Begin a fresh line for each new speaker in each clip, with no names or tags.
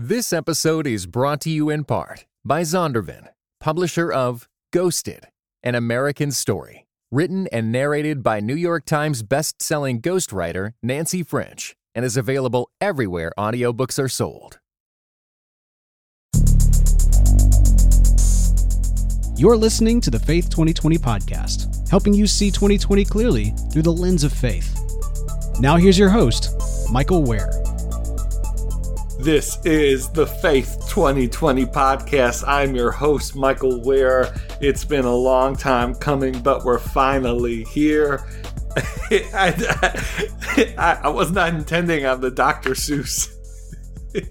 This episode is brought to you in part by Zondervan, publisher of Ghosted, an American story, written and narrated by New York Times best-selling ghostwriter Nancy French, and is available everywhere audiobooks are sold.
You're listening to the Faith 2020 podcast, helping you see 2020 clearly through the lens of faith. Now, here's your host, Michael Wear.
This is the Faith 2020 podcast. I'm your host, Michael Wear. It's been a long time coming, but we're finally here. I, I, I, was not intending on the Dr. Seuss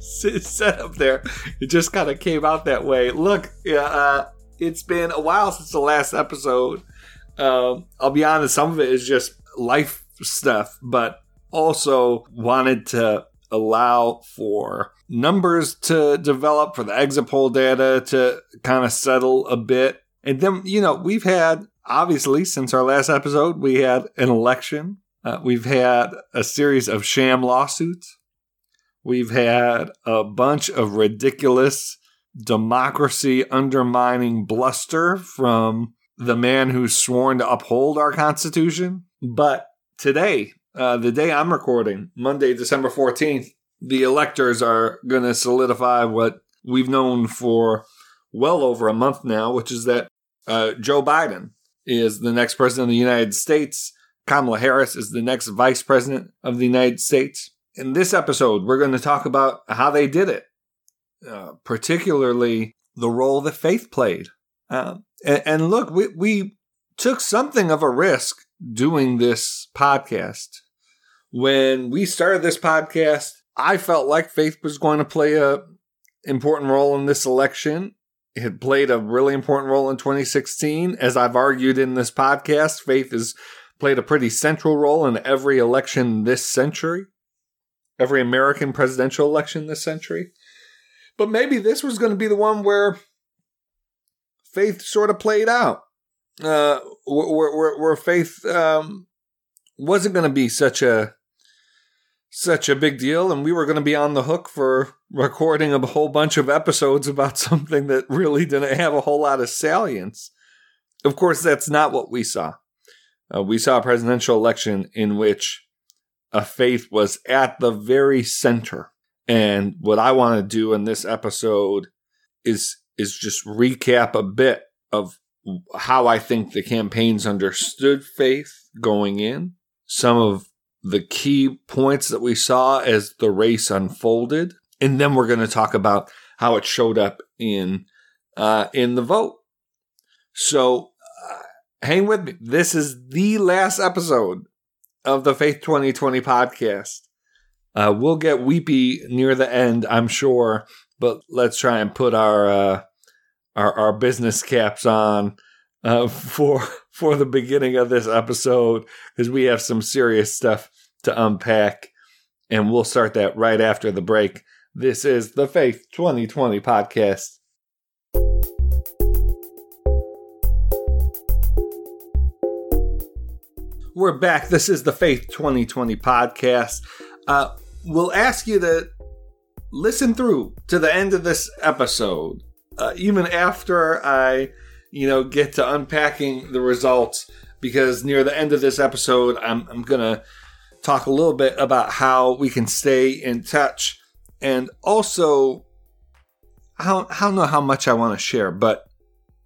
set up there. It just kind of came out that way. Look, uh, it's been a while since the last episode. Um, I'll be honest, some of it is just life stuff, but also wanted to allow for numbers to develop, for the exit poll data to kind of settle a bit. And then, you know, we've had, obviously, since our last episode, we had an election. Uh, we've had a series of sham lawsuits. We've had a bunch of ridiculous democracy undermining bluster from the man who's sworn to uphold our Constitution. But today, uh, the day I'm recording, Monday, December 14th, the electors are going to solidify what we've known for well over a month now, which is that uh, Joe Biden is the next president of the United States. Kamala Harris is the next vice president of the United States. In this episode, we're going to talk about how they did it, uh, particularly the role that faith played. Uh, and, and, look, we, we took something of a risk doing this podcast. When we started this podcast, I felt like faith was going to play a important role in this election. It played a really important role in 2016. As I've argued in this podcast, faith has played a pretty central role in every election this century, every American presidential election this century. But maybe this was going to be the one where faith sort of played out, uh, where, where, where faith um, wasn't going to be such a such a big deal, and we were going to be on the hook for recording a whole bunch of episodes about something that really didn't have a whole lot of salience. Of course, that's not what we saw. Uh, we saw a presidential election in which a faith was at the very center. And what I want to do in this episode is is just recap a bit of how I think the campaigns understood faith going in, some of the key points that we saw as the race unfolded, and then we're going to talk about how it showed up in uh, in the vote. So, uh, hang with me. This is the last episode of the Faith 2020 podcast. Uh, we'll get weepy near the end, I'm sure, but let's try and put our uh, our, our business caps on uh, for for the beginning of this episode because we have some serious stuff to unpack, and we'll start that right after the break. This is the Faith 2020 podcast. We're back. This is the Faith 2020 podcast. Uh, we'll ask you to listen through to the end of this episode, uh, even after I you know, get to unpacking the results because near the end of this episode, I'm, I'm going to talk a little bit about how we can stay in touch and also I don't, I don't know how much I want to share, but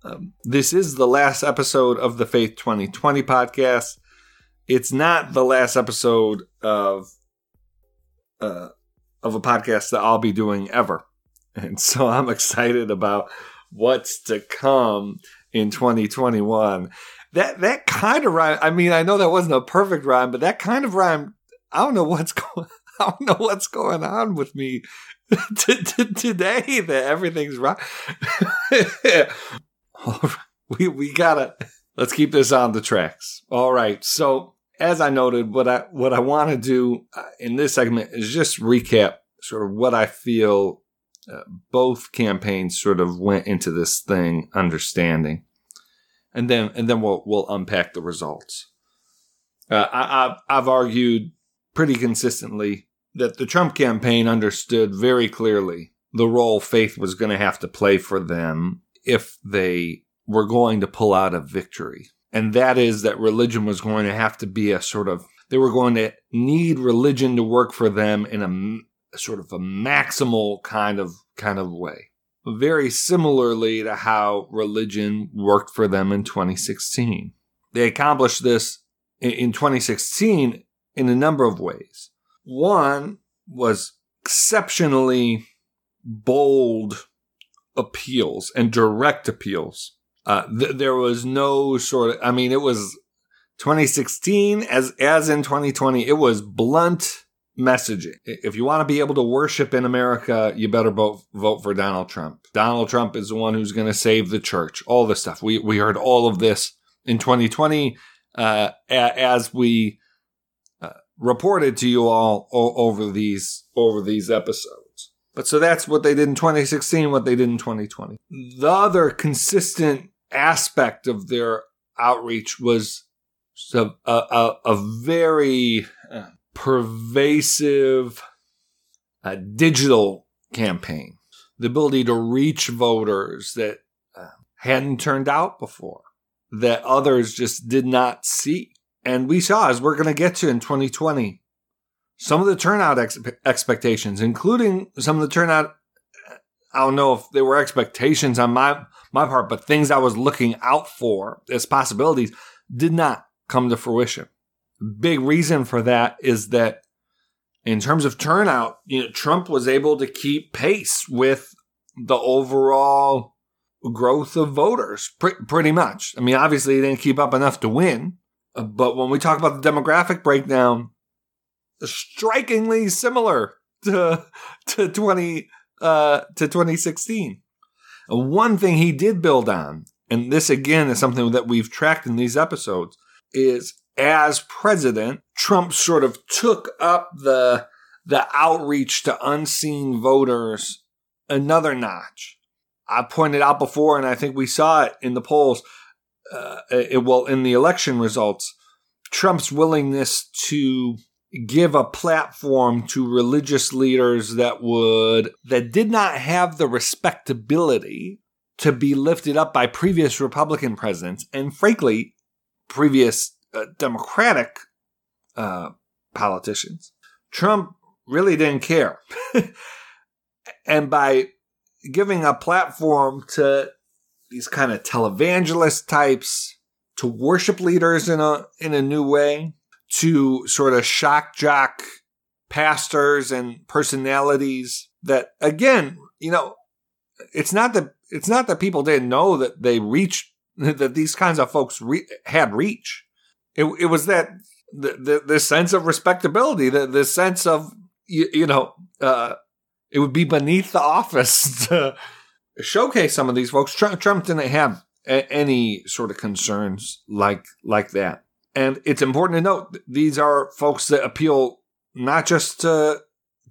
um, this is the last episode of the Faith 2020 podcast. It's not the last episode of uh, of a podcast that I'll be doing ever. And so I'm excited about what's to come in 2021. That that kind of rhyme. I mean, I know that wasn't a perfect rhyme, but that kind of rhyme. I don't know what's going. I don't know what's going on with me t- t- today. That everything's right. we we gotta let's keep this on the tracks. All right. So as I noted, what I what I want to do uh, in this segment is just recap sort of what I feel both campaigns sort of went into this thing understanding, and then and then we'll we'll unpack the results. Uh, I, I've I've argued pretty consistently that the Trump campaign understood very clearly the role faith was going to have to play for them if they were going to pull out a victory. And that is that religion was going to have to be a sort of, they were going to need religion to work for them in a, a sort of a maximal kind of, kind of way. Very similarly to how religion worked for them in 2016. They accomplished this in 2016 in a number of ways. One was exceptionally bold appeals and direct appeals. Uh, th- there was no sort of, I mean, it was 2016 as, as in 2020, it was blunt messaging. If you want to be able to worship in America, you better vote, vote for Donald Trump. Donald Trump is the one who's going to save the church. All this stuff. We, we heard all of this in 2020, uh, as we uh, reported to you all over these, over these episodes. But so that's what they did in 2016, what they did in 2020. The other consistent aspect of their outreach was a, a, a very pervasive uh, digital campaign. The ability to reach voters that uh, hadn't turned out before, that others just did not see. And we saw, as we're going to get to in 2020, some of the turnout ex- expectations, including some of the turnout. I don't know if they were expectations on my my part, but things I was looking out for as possibilities did not come to fruition. Big reason for that is that in terms of turnout, you know, Trump was able to keep pace with the overall growth of voters pr- pretty much. I mean, obviously he didn't keep up enough to win, but when we talk about the demographic breakdown, strikingly similar to to 20 uh to 2016. One thing he did build on, and this again is something that we've tracked in these episodes, is as president, Trump sort of took up the the outreach to unseen voters another notch. I pointed out before, and I think we saw it in the polls. Uh, it, well, in the election results, Trump's willingness to give a platform to religious leaders that would that did not have the respectability to be lifted up by previous Republican presidents and frankly previous uh, Democratic uh, politicians. Trump really didn't care, and by giving a platform to these kind of televangelist types to worship leaders in a in a new way to sort of shock jock pastors and personalities that again, you know, it's not that it's not that people didn't know that they reached that these kinds of folks re- had reach. It, it was that the, the, the sense of respectability, the the sense of you, you know, uh, it would be beneath the office to showcase some of these folks. Trump, Trump didn't have a, any sort of concerns like like that. And it's important to note these are folks that appeal not just to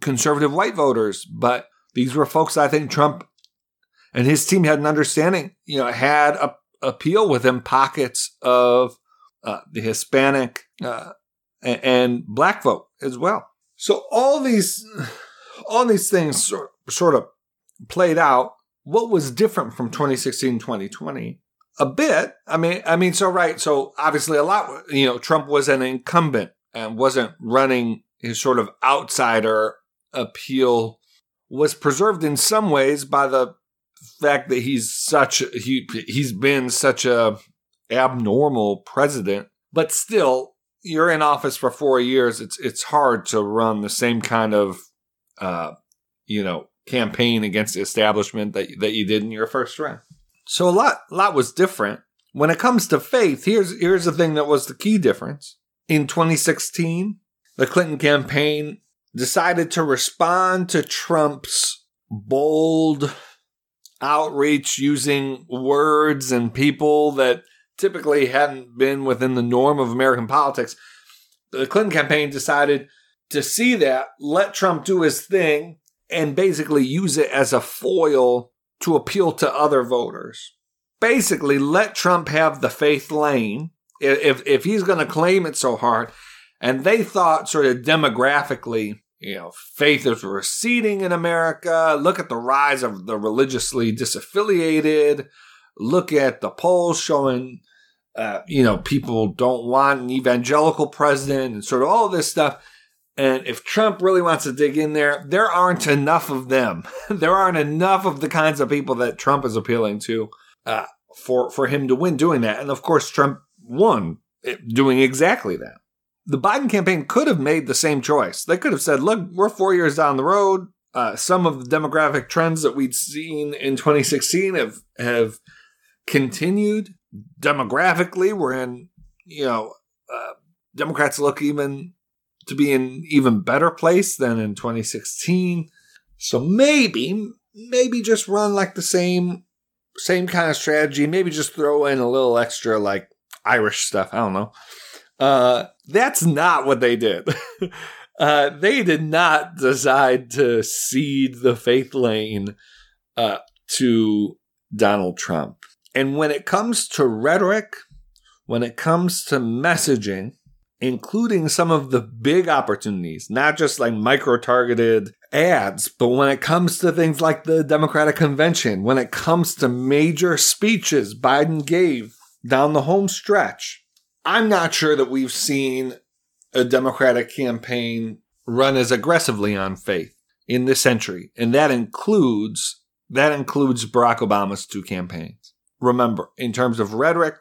conservative white voters, but these were folks I think Trump and his team had an understanding, you know, had a appeal within pockets of uh, the Hispanic uh, and black vote as well. So all these, all these things sort, sort of played out. What was different from 2016, 2020 a bit. I mean, I mean, so right. So obviously, a lot. You know, Trump was an incumbent and wasn't running his sort of outsider appeal. Was preserved in some ways by the fact that he's such he he's been such a abnormal president. But still, you're in office for four years. It's it's hard to run the same kind of uh, you know campaign against the establishment that that you did in your first run. So a lot, a lot was different. When it comes to faith, here's here's the thing that was the key difference. In 2016, the Clinton campaign decided to respond to Trump's bold outreach using words and people that typically hadn't been within the norm of American politics. The Clinton campaign decided to see that, let Trump do his thing, and basically use it as a foil to appeal to other voters. Basically, let Trump have the faith lane if, if he's going to claim it so hard. And they thought, sort of demographically, you know, faith is receding in America. Look at the rise of the religiously disaffiliated. Look at the polls showing, uh, you know, people don't want an evangelical president and sort of all this stuff. And if Trump really wants to dig in there, there aren't enough of them. there aren't enough of the kinds of people that Trump is appealing to uh, for for him to win doing that. And of course, Trump won doing exactly that the Biden campaign could have made the same choice. They could have said, look, we're four years down the road. Uh, some of the demographic trends that we'd seen in 2016 have, have continued. Demographically, we're in, you know, uh, Democrats look even to be in even better place than in 2016. So maybe, maybe just run like the same, same kind of strategy. Maybe just throw in a little extra like Irish stuff. I don't know. Uh, that's not what they did. uh, they did not decide to cede the faith lane uh, to Donald Trump. And when it comes to rhetoric, when it comes to messaging, including some of the big opportunities, not just like micro targeted ads, but when it comes to things like the Democratic Convention, when it comes to major speeches Biden gave down the home stretch, I'm not sure that we've seen a Democratic campaign run as aggressively on faith in this century, and that includes that includes Barack Obama's two campaigns. Remember, in terms of rhetoric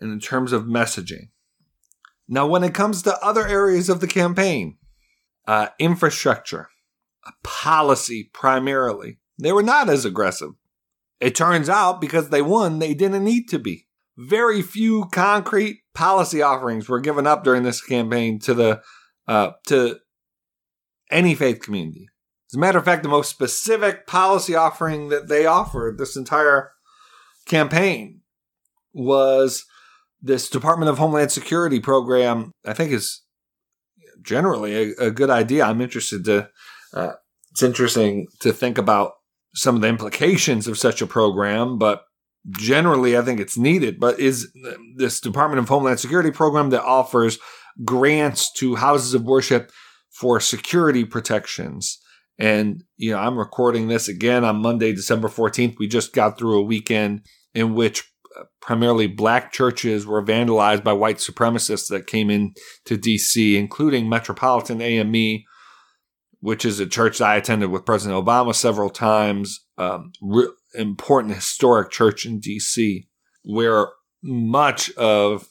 and in terms of messaging. Now, when it comes to other areas of the campaign, uh, infrastructure, policy primarily, they were not as aggressive. It turns out because they won, they didn't need to be very few concrete policy offerings were given up during this campaign to the uh, to any faith community. As a matter of fact, the most specific policy offering that they offered this entire campaign was this Department of Homeland Security program. I think is generally a, a good idea. I'm interested to. Uh, it's interesting to think about some of the implications of such a program, but generally I think it's needed, but is this Department of Homeland Security program that offers grants to houses of worship for security protections. And, you know, I'm recording this again on Monday, December 14th. We just got through a weekend in which uh, primarily black churches were vandalized by white supremacists that came in to DC, including Metropolitan AME, which is a church I attended with President Obama several times. Um, re- important historic church in DC where much of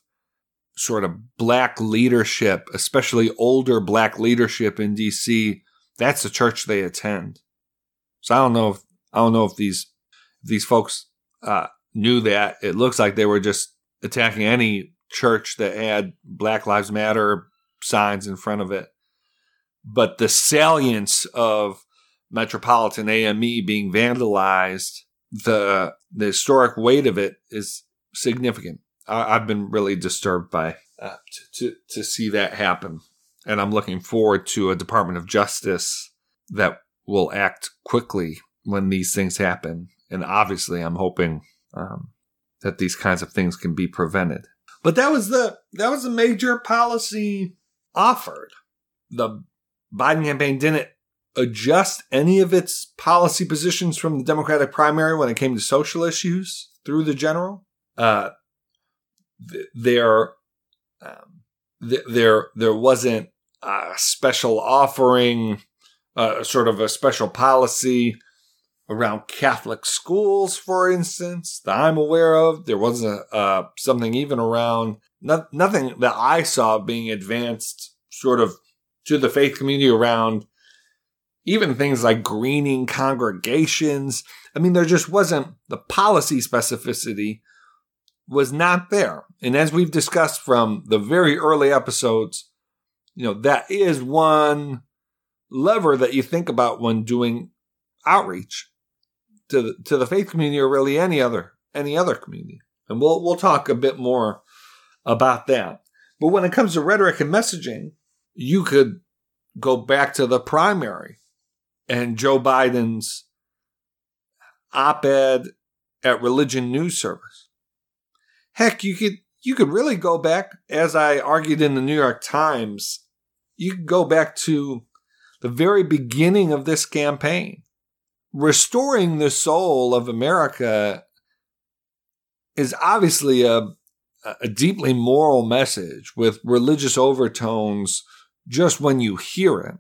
sort of black leadership, especially older black leadership in DC, that's the church they attend. So I don't know if I don't know if these these folks uh, knew that. It looks like they were just attacking any church that had Black Lives Matter signs in front of it. But the salience of Metropolitan AME being vandalized the the historic weight of it is significant. I, have been really disturbed by uh, to, to to see that happen, and I'm looking forward to a Department of Justice that will act quickly when these things happen. And obviously, I'm hoping um, that these kinds of things can be prevented. But that was the that was a major policy offered. The Biden campaign didn't adjust any of its policy positions from the Democratic primary when it came to social issues through the general. Uh, th- there, um, th- there, there wasn't a special offering, uh, sort of a special policy around Catholic schools, for instance, that I'm aware of. There wasn't uh, something even around no- nothing that I saw being advanced, sort of to the faith community around even things like greening congregations. I mean, there just wasn't the policy specificity was not there. And as we've discussed from the very early episodes, you know, that is one lever that you think about when doing outreach to the, to the faith community or really any other any other community. And we'll we'll talk a bit more about that. But when it comes to rhetoric and messaging, you could go back to the primary and Joe Biden's op ed at Religion News Service. Heck, you could you could really go back, as I argued in the New York Times, you could go back to the very beginning of this campaign. Restoring the soul of America is obviously a, a deeply moral message with religious overtones just when you hear it.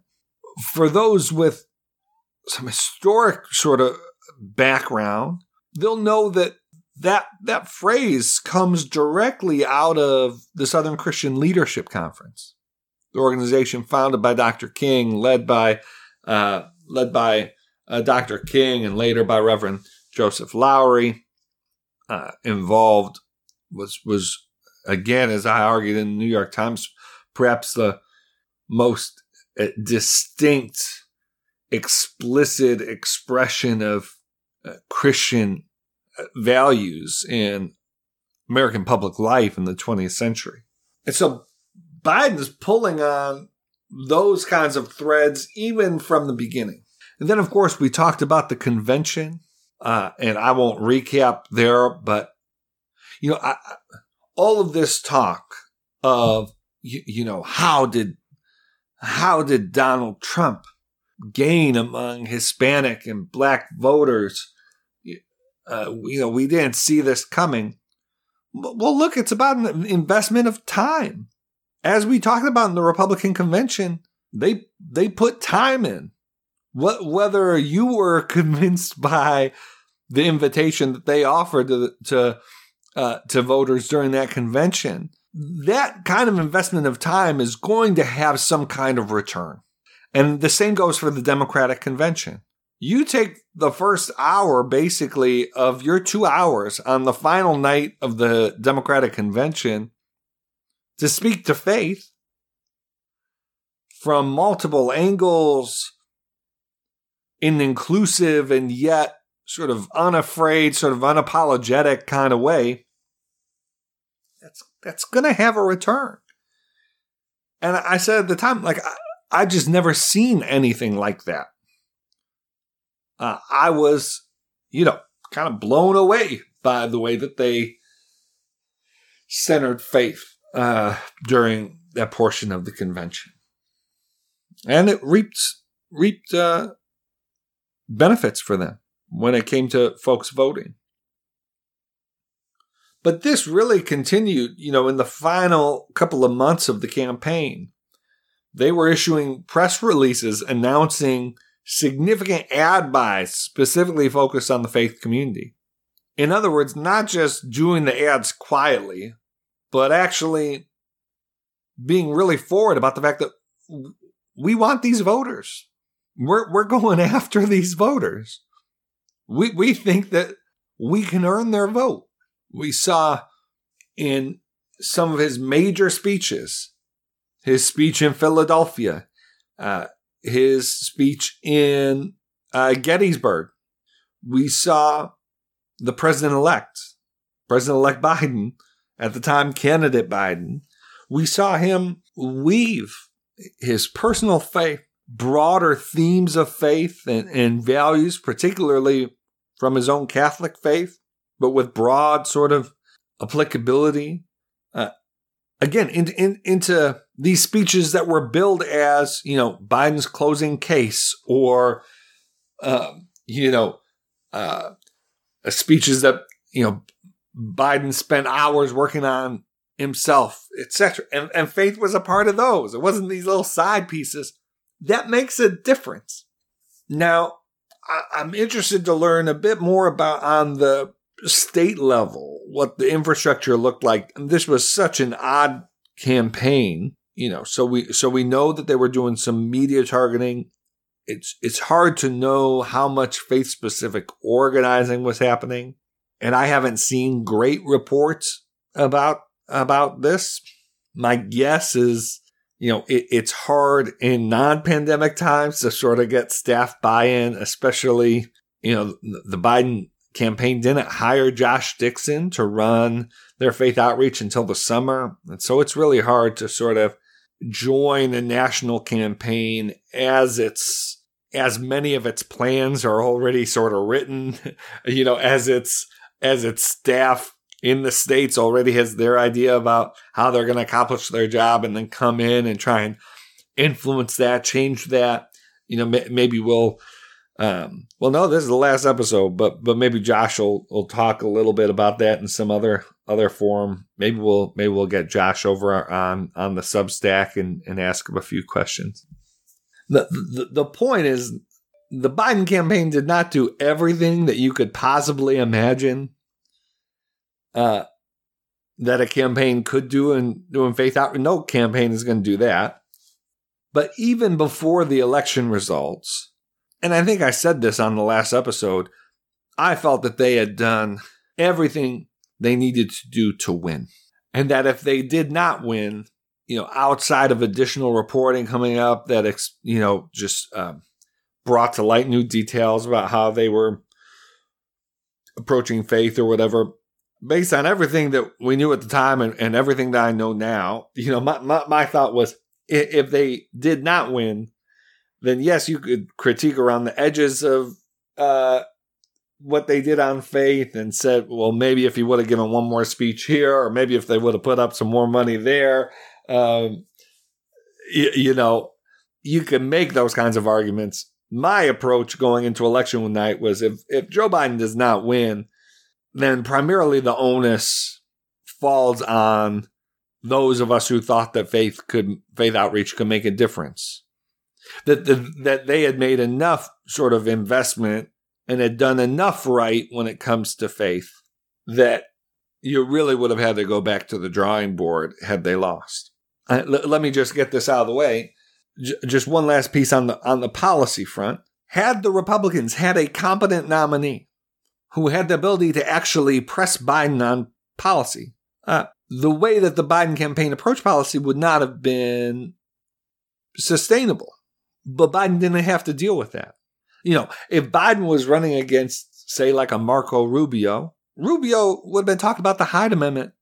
For those with some historic sort of background, they'll know that that that phrase comes directly out of the Southern Christian Leadership Conference, the organization founded by Dr. King, led by uh, led by uh, Dr. King, and later by Reverend Joseph Lowery. Uh, involved was was again, as I argued in the New York Times, perhaps the most uh, distinct, explicit expression of uh, Christian values in American public life in the 20th century. And so Biden is pulling on those kinds of threads even from the beginning. And then, of course, we talked about the convention, uh, and I won't recap there, but you know, I, all of this talk of you, you know how did how did Donald Trump gain among Hispanic and Black voters? uh, you know, we didn't see this coming. Well, look, it's about an investment of time. As we talked about in the Republican convention, they they put time in. What whether you were convinced by the invitation that they offered to to uh, to voters during that convention, that kind of investment of time is going to have some kind of return. And the same goes for the Democratic convention you take the first hour basically of your two hours on the final night of the Democratic convention to speak to faith from multiple angles an inclusive and yet sort of unafraid, sort of unapologetic kind of way. That's that's going to have a return. And I said at the time, like I, I just never seen anything like that uh, I was, you know, kind of blown away by the way that they centered faith uh, during that portion of the convention, and it reaped reaped uh, benefits for them when it came to folks voting. But this really continued, you know, in the final couple of months of the campaign. They were issuing press releases announcing significant ad buys specifically focused on the faith community. In other words, not just doing the ads quietly, but actually being really forward about the fact that we want these voters. We're, we're going after these voters. We, we think that we can earn their vote. We saw in some of his major speeches, his speech in Philadelphia, uh, his speech in uh, Gettysburg, we saw the president elect, President elect Biden, at the time, candidate Biden, we saw him weave his personal faith, broader themes of faith and, and values, particularly from his own Catholic faith, but with broad sort of applicability. Uh, again, in, in, into these speeches that were billed as, you know, Biden's closing case or, uh, you know, uh, speeches that, you know, Biden spent hours working on himself, etc. And, and faith was a part of those. It wasn't these little side pieces. That makes a difference. Now, I'm interested to learn a bit more about on the state level what the infrastructure looked like. This was such an odd campaign you know, so we so we know that they were doing some media targeting. It's it's hard to know how much faith specific organizing was happening, and I haven't seen great reports about about this. My guess is, you know, it, it's hard in non-pandemic times to sort of get staff buy-in, especially you know the Biden campaign didn't hire Josh Dickson to run their faith outreach until the summer. And so it's really hard to sort of join a national campaign as its as many of its plans are already sort of written, you know, as its as its staff in the states already has their idea about how they're going to accomplish their job and then come in and try and influence that, change that. you know, maybe we'll. Um, well, no, this is the last episode, but but maybe Josh will, will talk a little bit about that in some other other forum. Maybe we'll maybe we'll get Josh over on on the Substack and and ask him a few questions. The the, the point is, the Biden campaign did not do everything that you could possibly imagine. Uh, that a campaign could do in doing faith out. No campaign is going to do that. But even before the election results, and I think I said this on the last episode, I felt that they had done everything they needed to do to win. And that if they did not win, you know, outside of additional reporting coming up that, you know, just um, brought to light new details about how they were approaching faith or whatever, based on everything that we knew at the time and, and everything that I know now, you know, my, my, my thought was if they did not win, then yes, you could critique around the edges of uh, what they did on faith and said, well, maybe if he would have given one more speech here, or maybe if they would have put up some more money there, um, you, you know, you can make those kinds of arguments. My approach going into election night was if, if Joe Biden does not win, then primarily the onus falls on those of us who thought that faith could faith outreach could make a difference that the, that they had made enough sort of investment and had done enough right when it comes to faith that you really would have had to go back to the drawing board had they lost. Uh, l- let me just get this out of the way. J- just one last piece on the on the policy front. Had the Republicans had a competent nominee who had the ability to actually press Biden on policy, uh, the way that the Biden campaign approached policy would not have been sustainable. But Biden didn't have to deal with that. You know, if Biden was running against, say, like a Marco Rubio, Rubio would have been talking about the Hyde Amendment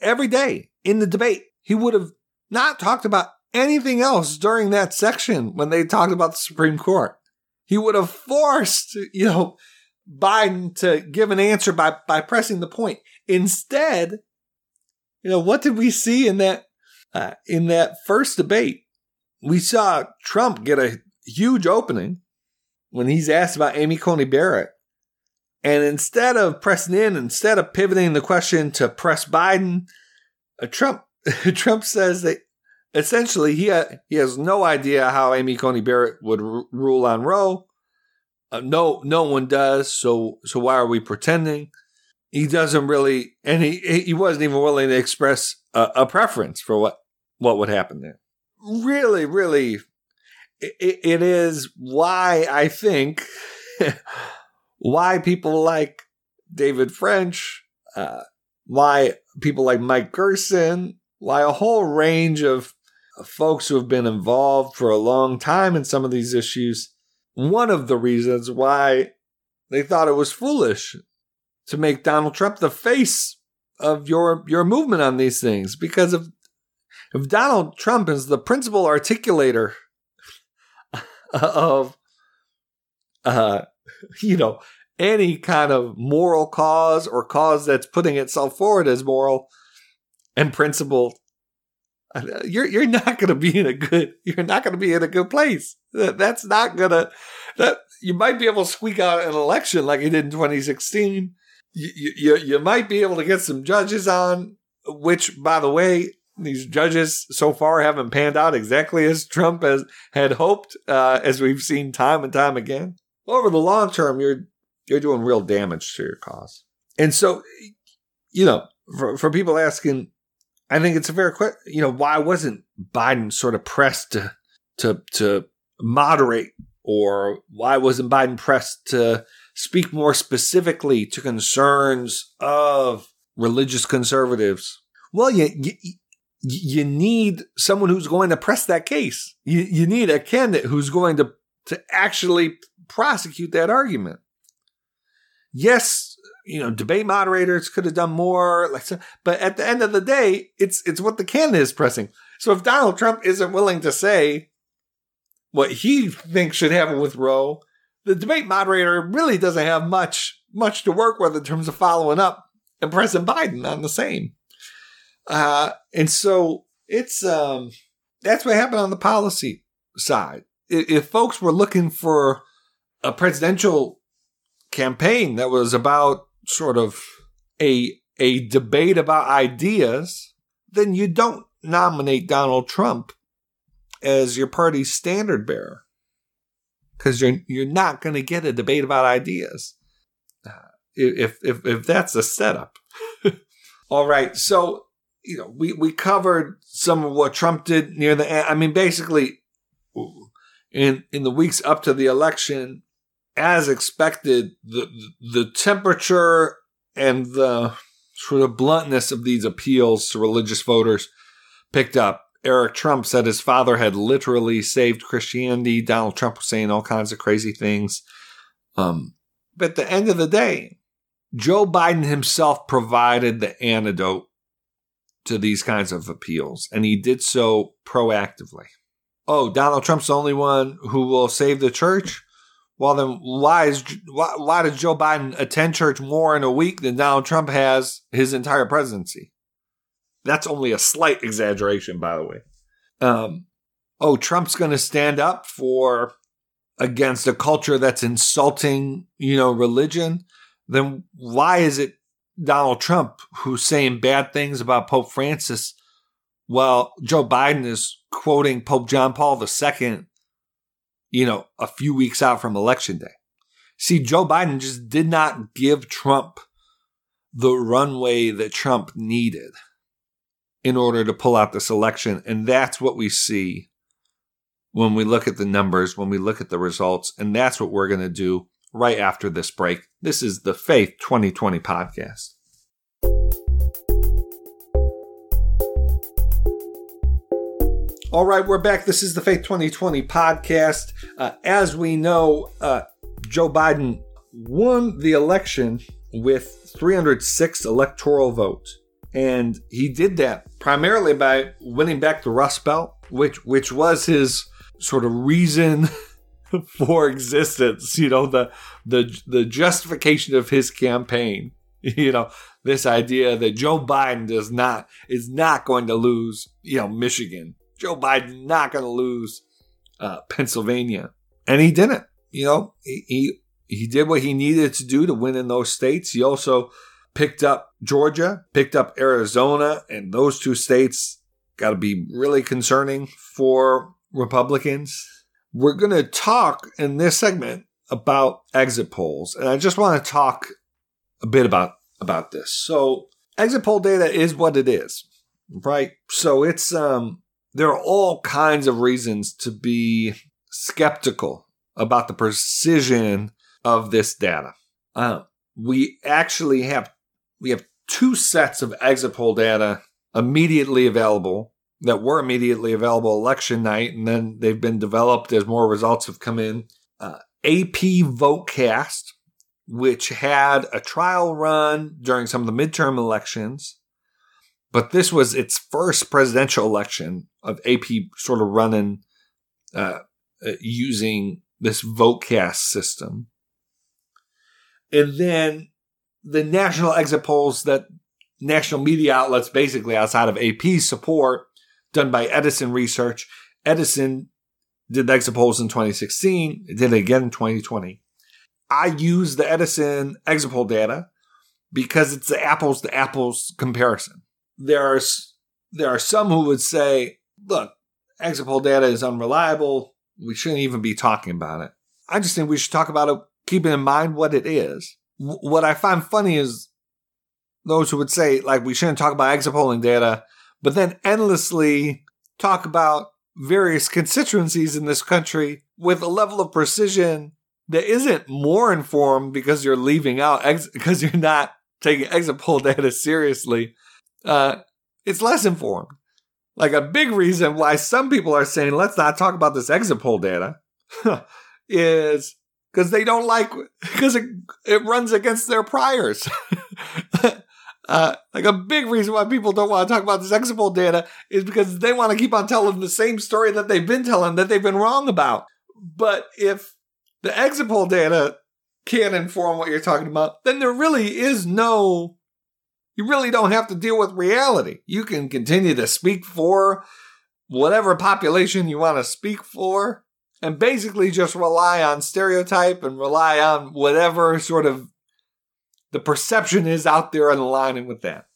every day in the debate. He would have not talked about anything else during that section when they talked about the Supreme Court. He would have forced, you know, Biden to give an answer by, by pressing the point. Instead, you know, what did we see in that uh, in that first debate? We saw Trump get a huge opening when he's asked about Amy Coney Barrett. And instead of pressing in, instead of pivoting the question to press Biden, uh, Trump Trump says that essentially he ha- he has no idea how Amy Coney Barrett would r- rule on Roe. Uh, no, no one does. So, so why are we pretending? he doesn't really, and he he wasn't even willing to express a, a preference for what what would happen there. Really, really, it, it is why I think why people like David French, uh, why people like Mike Gerson, why a whole range of folks who have been involved for a long time in some of these issues. One of the reasons why they thought it was foolish to make Donald Trump the face of your your movement on these things. Because if if Donald Trump is the principal articulator of uh you know any kind of moral cause or cause that's putting itself forward as moral and principled you're you're not going to be in a good you're not going to be in a good place that, that's not going to that you might be able to squeak out an election like you did in 2016 you, you, you might be able to get some judges on, which, by the way, these judges so far haven't panned out exactly as Trump has had hoped, uh, as we've seen time and time again. Over the long term, you're you're doing real damage to your cause. And so, you know, for, for people asking, I think it's a fair question. You know, why wasn't Biden sort of pressed to to to moderate, or why wasn't Biden pressed to speak more specifically to concerns of religious conservatives. Well, you, you, you need someone who's going to press that case. You, you need a candidate who's going to, to actually prosecute that argument. Yes, you know, debate moderators could have done more, like, but at the end of the day, it's it's what the candidate is pressing. So if Donald Trump isn't willing to say what he thinks should happen with Roe, the debate moderator really doesn't have much much to work with in terms of following up and President Biden on the same. Uh, and so it's um, that's what happened on the policy side. if folks were looking for a presidential campaign that was about sort of a a debate about ideas, then you don't nominate Donald Trump as your party's standard bearer because you're you're not going to get a debate about ideas uh, if if if that's the setup. All right, so you know we we covered some of what Trump did near the end. I mean, basically, in in the weeks up to the election, as expected, the the temperature and the sort of bluntness of these appeals to religious voters picked up. Eric Trump said his father had literally saved Christianity. Donald Trump was saying all kinds of crazy things. Um, but at the end of the day, Joe Biden himself provided the antidote to these kinds of appeals, and he did so proactively. Oh, Donald Trump's the only one who will save the church? Well, then why is why, why does Joe Biden attend church more in a week than Donald Trump has his entire presidency? That's only a slight exaggeration, by the way. Um, oh, Trump's going to stand up for against a culture that's insulting, you know, religion. Then why is it Donald Trump who's saying bad things about Pope Francis? Well, Joe Biden is quoting Pope John Paul II you know, a few weeks out from election day. See, Joe Biden just did not give Trump the runway that Trump needed in order to pull out this election. And that's what we see when we look at the numbers, when we look at the results. And that's what we're going to do right after this break. This is the Faith 2020 podcast. All right, we're back. This is the Faith 2020 podcast. Uh, as we know, uh, Joe Biden won the election with 306 electoral votes. And he did that primarily by winning back the Rust Belt, which which was his sort of reason for existence, you know, the the the justification of his campaign. You know, this idea that Joe Biden does not is not going to lose, you know, Michigan Joe Biden not going to lose uh, Pennsylvania, and he didn't. You know, he, he he did what he needed to do to win in those states. He also picked up Georgia, picked up Arizona, and those two states got to be really concerning for Republicans. We're going to talk in this segment about exit polls, and I just want to talk a bit about about this. So, exit poll data is what it is, right? So it's um there are all kinds of reasons to be skeptical about the precision of this data. Uh, we actually have we have two sets of exit poll data immediately available that were immediately available election night, and then they've been developed as more results have come in. Uh, AP VoteCast, which had a trial run during some of the midterm elections, but this was its first presidential election of AP sort of running uh, uh, using this VoteCast system. And then the national exit polls that national media outlets, basically outside of AP, support, done by Edison Research. Edison did the exit polls in 2016, it did it again in 2020. I use the Edison exit poll data because it's the apples to apples comparison there are there are some who would say, look, exit poll data is unreliable. We shouldn't even be talking about it. I just think we should talk about it, keeping in mind what it is. What I find funny is those who would say, like, we shouldn't talk about exit polling data, but then endlessly talk about various constituencies in this country with a level of precision that isn't more informed because you're leaving out, ex- because you're not taking exit poll data seriously uh, it's less informed. Like a big reason why some people are saying, let's not talk about this exit poll data is because they don't like, because it, it runs against their priors. uh, like a big reason why people don't want to talk about this exit poll data is because they want to keep on telling the same story that they've been telling that they've been wrong about. But if the exit poll data can't inform what you're talking about, then there really is no you really don't have to deal with reality. You can continue to speak for whatever population you want to speak for. and basically just rely on stereotype and rely on whatever sort of the perception is out there and aligning with that.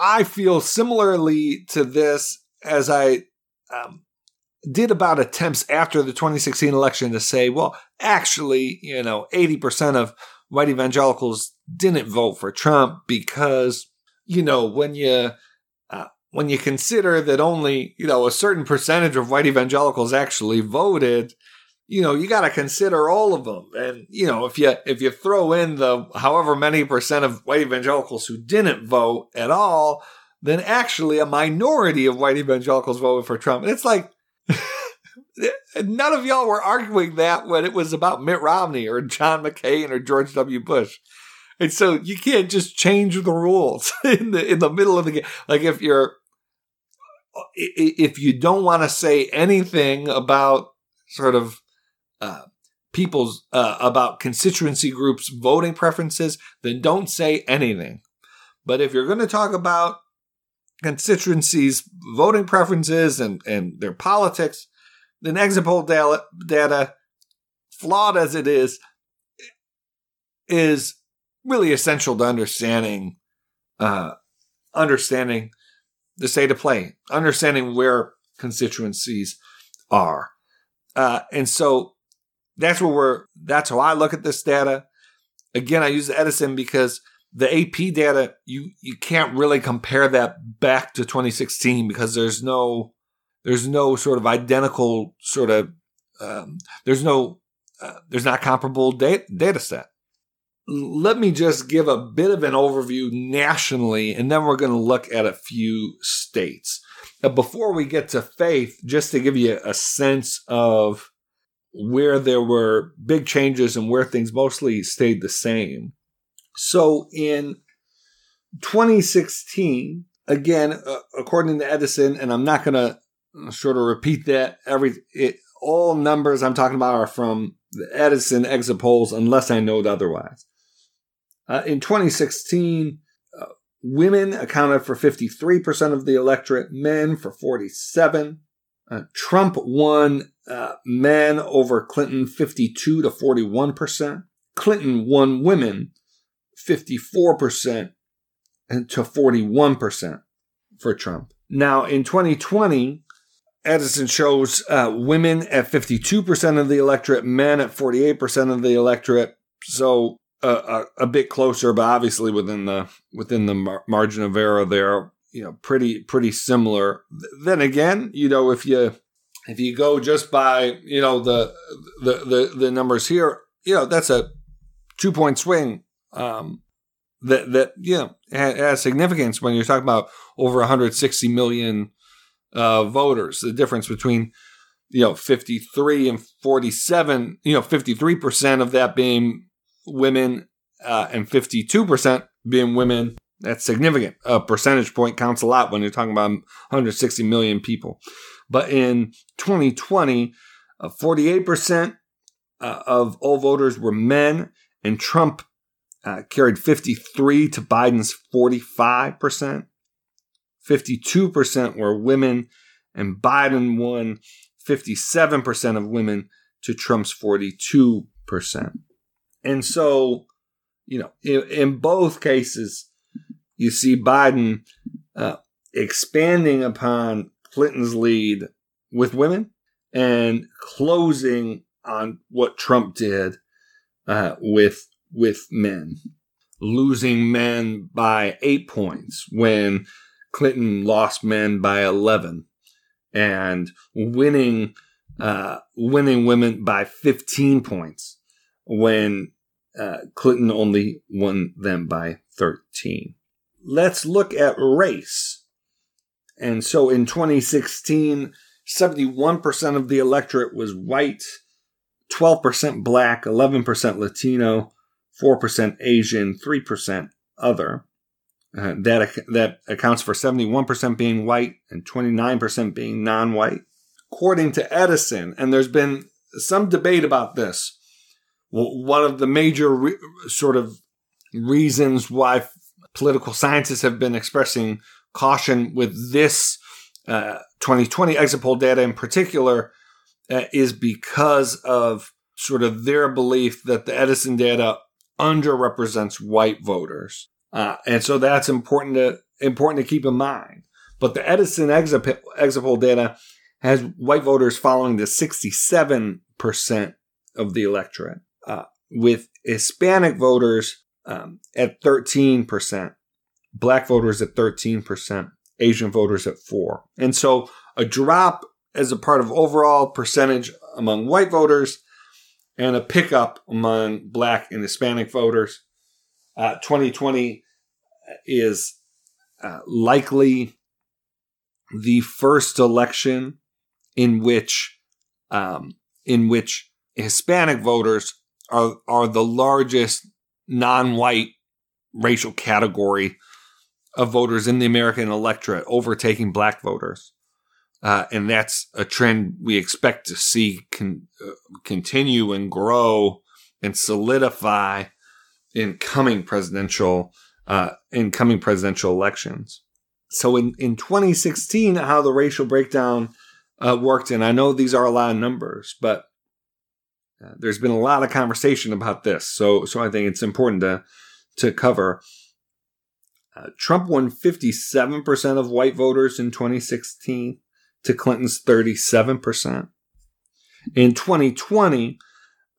I feel similarly to this as I um, did about attempts after the 2016 election to say, well, actually, you know, 80% of white evangelicals didn't vote for Trump because, you know, when you uh, when you consider that only you know a certain percentage of white evangelicals actually voted, you know you got to consider all of them. And you know if you if you throw in the however many percent of white evangelicals who didn't vote at all, then actually a minority of white evangelicals voted for Trump. And it's like. none of y'all were arguing that when it was about Mitt Romney or John McCain or George W. Bush. And so you can't just change the rules in the in the middle of the game. Like if you're if you don't want to say anything about sort of uh, people's uh, about constituency groups voting preferences, then don't say anything. But if you're going to talk about constituencies voting preferences and and their politics, then exit poll data, data flawed as it is, is really essential to understanding uh, understanding the state of play, understanding where constituencies are. Uh, and so that's where we're, that's how I look at this data. Again, I use Edison because the AP data, you, you can't really compare that back to 2016 because there's no, there's no sort of identical sort of, um, there's no, uh, there's not comparable data, data set let me just give a bit of an overview nationally, and then we're going to look at a few states. Now, before we get to faith, just to give you a sense of where there were big changes and where things mostly stayed the same. So in 2016, again, uh, according to Edison, and I'm not going to sort of repeat that every it, all numbers I'm talking about are from the Edison exit polls, unless I note otherwise. Uh, in 2016, uh, women accounted for 53% of the electorate, men for 47. Uh, Trump won uh, men over Clinton 52 to 41%. Clinton won women 54% to 41% for Trump. Now, in 2020, Edison shows uh, women at 52% of the electorate, men at 48% of the electorate. So a, a, bit closer, but obviously within the within the mar- margin of error there, you know, pretty pretty similar. Then again, you know, if you if you go just by you know the the the, the numbers here, you know, that's a two point swing. Um, that that you know has significance when you're talking about over 160 million uh, voters. The difference between you know 53 and 47, you know, 53 percent of that being women uh, and 52% being women. That's significant. A percentage point counts a lot when you're talking about 160 million people. But in 2020, uh, 48% uh, of all voters were men, and Trump uh, carried 53 to Biden's 45%. 52% were women, and Biden won 57% of women to Trump's 42%. And so, you know, in, in both cases, you see Biden uh, expanding upon Clinton's lead with women and closing on what Trump did uh, with with men, losing men by eight points when Clinton lost men by eleven, and winning uh, winning women by fifteen points when uh, Clinton only won them by 13. Let's look at race. And so in 2016, 71% of the electorate was white, 12% black, 11% Latino, 4% Asian, 3% other. Uh, that, that accounts for 71% being white and 29% being non white. According to Edison, and there's been some debate about this, one of the major re- sort of reasons why political scientists have been expressing caution with this uh, 2020 exit poll data in particular uh, is because of sort of their belief that the Edison data underrepresents white voters. Uh, and so that's important to important to keep in mind. But the Edison exit, exit poll data has white voters following the 67% of the electorate, uh, with Hispanic voters um, at 13%, black voters at 13%, Asian voters at 4 And so a drop as a part of overall percentage among white voters and a pickup among black and Hispanic voters. Uh, 2020 is uh, likely the first election in which um, in which Hispanic voters are are the largest non-white racial category of voters in the American electorate, overtaking black voters. Uh, and that's a trend we expect to see con- uh, continue and grow and solidify in coming presidential uh, in coming presidential elections. So in, in 2016, how the racial breakdown uh, worked, and I know these are a lot of numbers, but uh, there's been a lot of conversation about this. So so I think it's important to to cover. Uh, Trump won 57% of white voters in 2016 to Clinton's 37%. In 2020,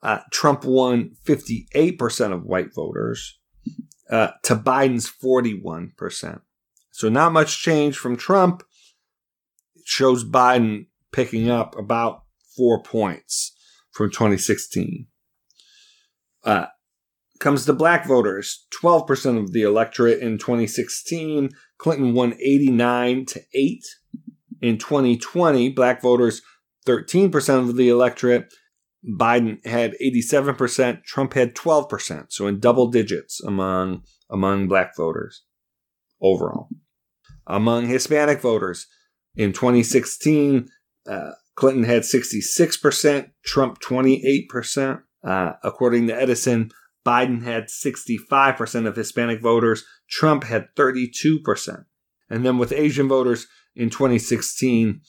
uh, Trump won 58% of white voters uh, to Biden's 41%. So not much change from Trump. It shows Biden picking up about four points from 2016. Uh, comes to black voters, 12% of the electorate in 2016. Clinton won 89 to 8. In 2020, black voters, 13% of the electorate. Biden had 87%, Trump had 12%, so in double digits among among black voters overall. Among Hispanic voters in 2016, uh, Clinton had 66%, Trump 28%. Uh, according to Edison, Biden had 65% of Hispanic voters, Trump had 32%. And then with Asian voters in 2016,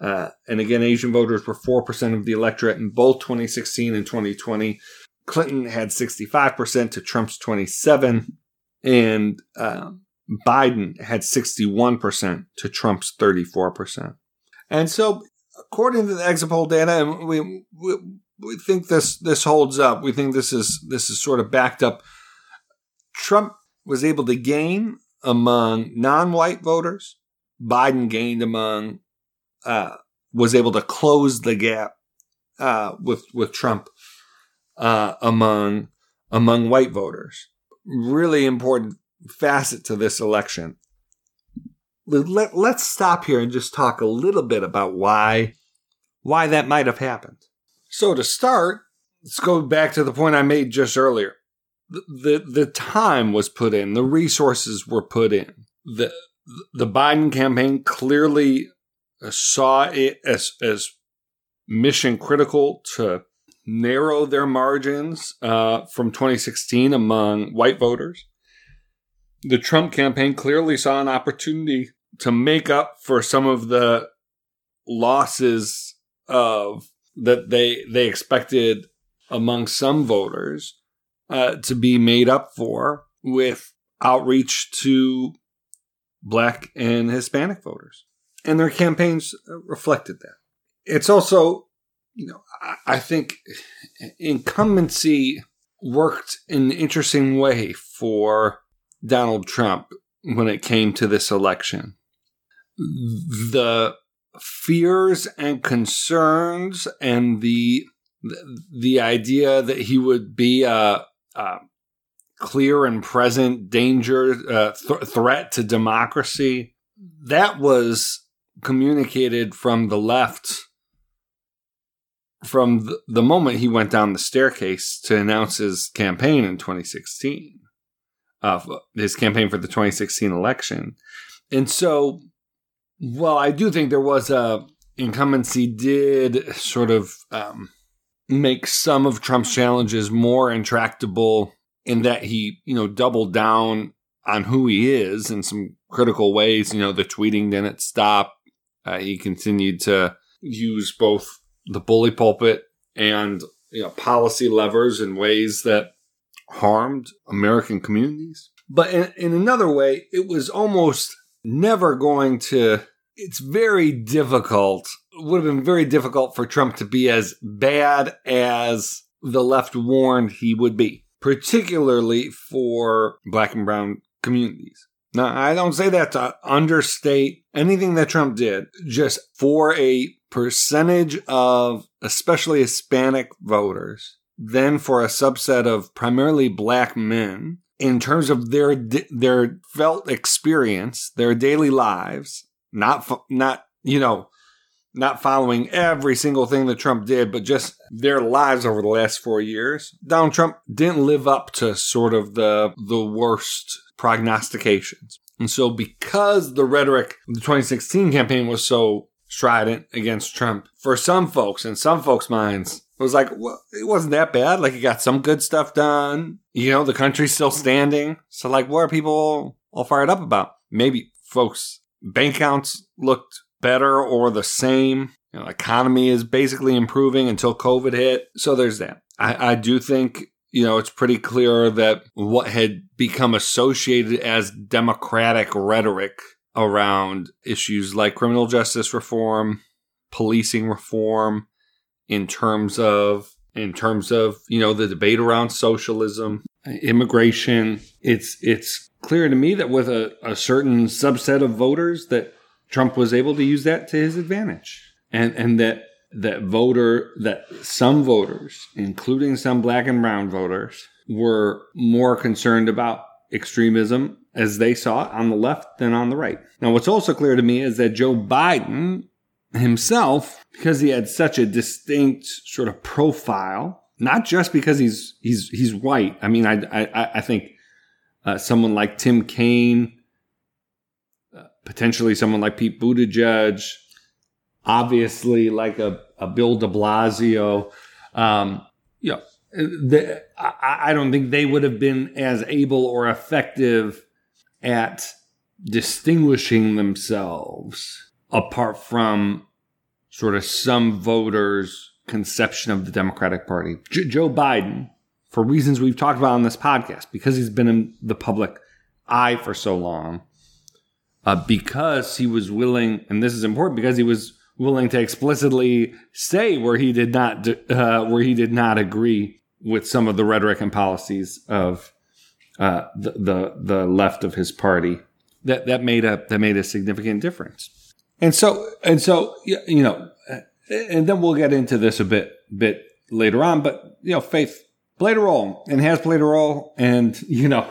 uh, and again, Asian voters were 4% of the electorate in both 2016 and 2020. Clinton had 65% to Trump's 27, and uh, Biden had 61% to Trump's 34%. And so, according to the exit poll data, and we, we we think this this holds up. We think this is this is sort of backed up. Trump was able to gain among non-white voters. Biden gained among uh, was able to close the gap uh, with with Trump uh, among among white voters. Really important facet to this election. Let, let's stop here and just talk a little bit about why why that might have happened. So to start, let's go back to the point I made just earlier. The, the, the time was put in, the resources were put in. The the Biden campaign clearly saw it as as mission critical to narrow their margins uh, from 2016 among white voters. The Trump campaign clearly saw an opportunity to make up for some of the losses of that they they expected among some voters uh, to be made up for with outreach to black and Hispanic voters, and their campaigns reflected that. It's also, you know, I, I think incumbency worked in an interesting way for Donald Trump when it came to this election. The fears and concerns and the the idea that he would be a, a clear and present danger uh, th- threat to democracy that was communicated from the left from the, the moment he went down the staircase to announce his campaign in 2016 uh, his campaign for the 2016 election and so well, I do think there was a incumbency did sort of um, make some of Trump's challenges more intractable in that he, you know, doubled down on who he is in some critical ways. You know, the tweeting didn't stop. Uh, he continued to use both the bully pulpit and you know, policy levers in ways that harmed American communities. But in, in another way, it was almost never going to, it's very difficult, would have been very difficult for Trump to be as bad as the left warned he would be, particularly for black and brown communities. Now, I don't say that to understate anything that Trump did, just for a percentage of especially Hispanic voters, then for a subset of primarily black men, in terms of their their felt experience, their daily lives, not not you know, not following every single thing that Trump did, but just their lives over the last four years. Donald Trump didn't live up to sort of the the worst prognostications. And so because the rhetoric of the 2016 campaign was so strident against Trump, for some folks, in some folks' minds, it was like, well, it wasn't that bad. Like, he got some good stuff done. You know, the country's still standing. So, like, what are people all fired up about? Maybe folks' bank accounts looked better or the same. You know, economy is basically improving until COVID hit. So there's that. I, I do think you know, it's pretty clear that what had become associated as democratic rhetoric around issues like criminal justice reform, policing reform, in terms of in terms of you know the debate around socialism, immigration, it's it's clear to me that with a, a certain subset of voters that Trump was able to use that to his advantage, and and that that voter that some voters, including some black and brown voters, were more concerned about extremism as they saw it on the left than on the right. Now, what's also clear to me is that Joe Biden himself, because he had such a distinct sort of profile, not just because he's he's he's white. I mean, I I, I think uh, someone like Tim Kaine, uh, potentially someone like Pete Buttigieg, obviously like a, a Bill de Blasio. Um, you know, the, I, I don't think they would have been as able or effective at distinguishing themselves apart from sort of some voters' conception of the Democratic Party. J- Joe Biden, for reasons we've talked about on this podcast, because he's been in the public eye for so long, uh, because he was willing, and this is important, because he was willing to explicitly say where he did not uh, where he did not agree with some of the rhetoric and policies of uh, the, the the left of his party. That that made a that made a significant difference. And so and so you know, and then we'll get into this a bit bit later on. But you know, Faith played a role and has played a role, and you know,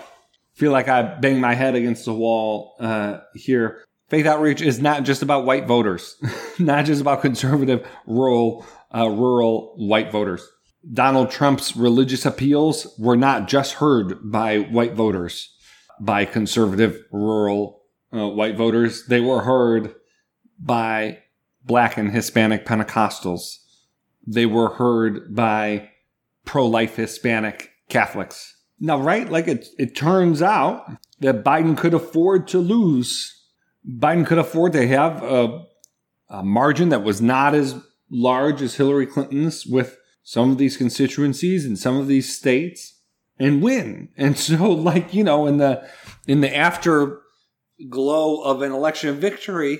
feel like I bang my head against the wall uh, here faith outreach is not just about white voters, not just about conservative rural uh, rural white voters. Donald Trump's religious appeals were not just heard by white voters, by conservative rural uh, white voters. They were heard by black and Hispanic Pentecostals. They were heard by pro life Hispanic Catholics. Now, right? Like it, it turns out that Biden could afford to lose Biden could afford to have a, a margin that was not as large as Hillary Clinton's with some of these constituencies in some of these states and win. And so, like, you know, in the, in the afterglow of an election victory,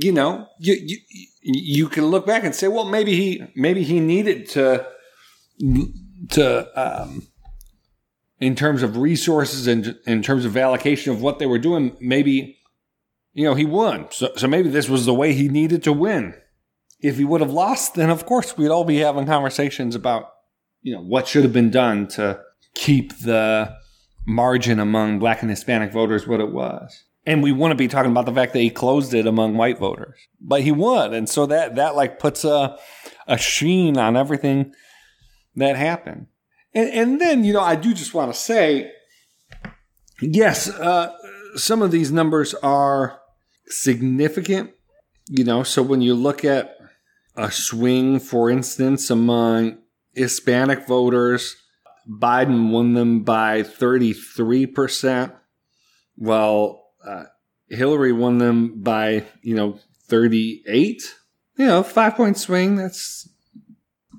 you know, you, you, you can look back and say, well, maybe he, maybe he needed to, to, um, in terms of resources and in terms of allocation of what they were doing, maybe you know, he won. So, so maybe this was the way he needed to win. If he would have lost, then of course we'd all be having conversations about, you know, what should have been done to keep the margin among black and Hispanic voters what it was. And we wouldn't be talking about the fact that he closed it among white voters. But he won. And so that, that like puts a, a sheen on everything that happened. And, and then, you know, I do just want to say, yes, uh, some of these numbers are significant. You know, so when you look at a swing, for instance, among Hispanic voters, Biden won them by 33%, while uh, Hillary won them by, you know, 38. You know, five point swing, that's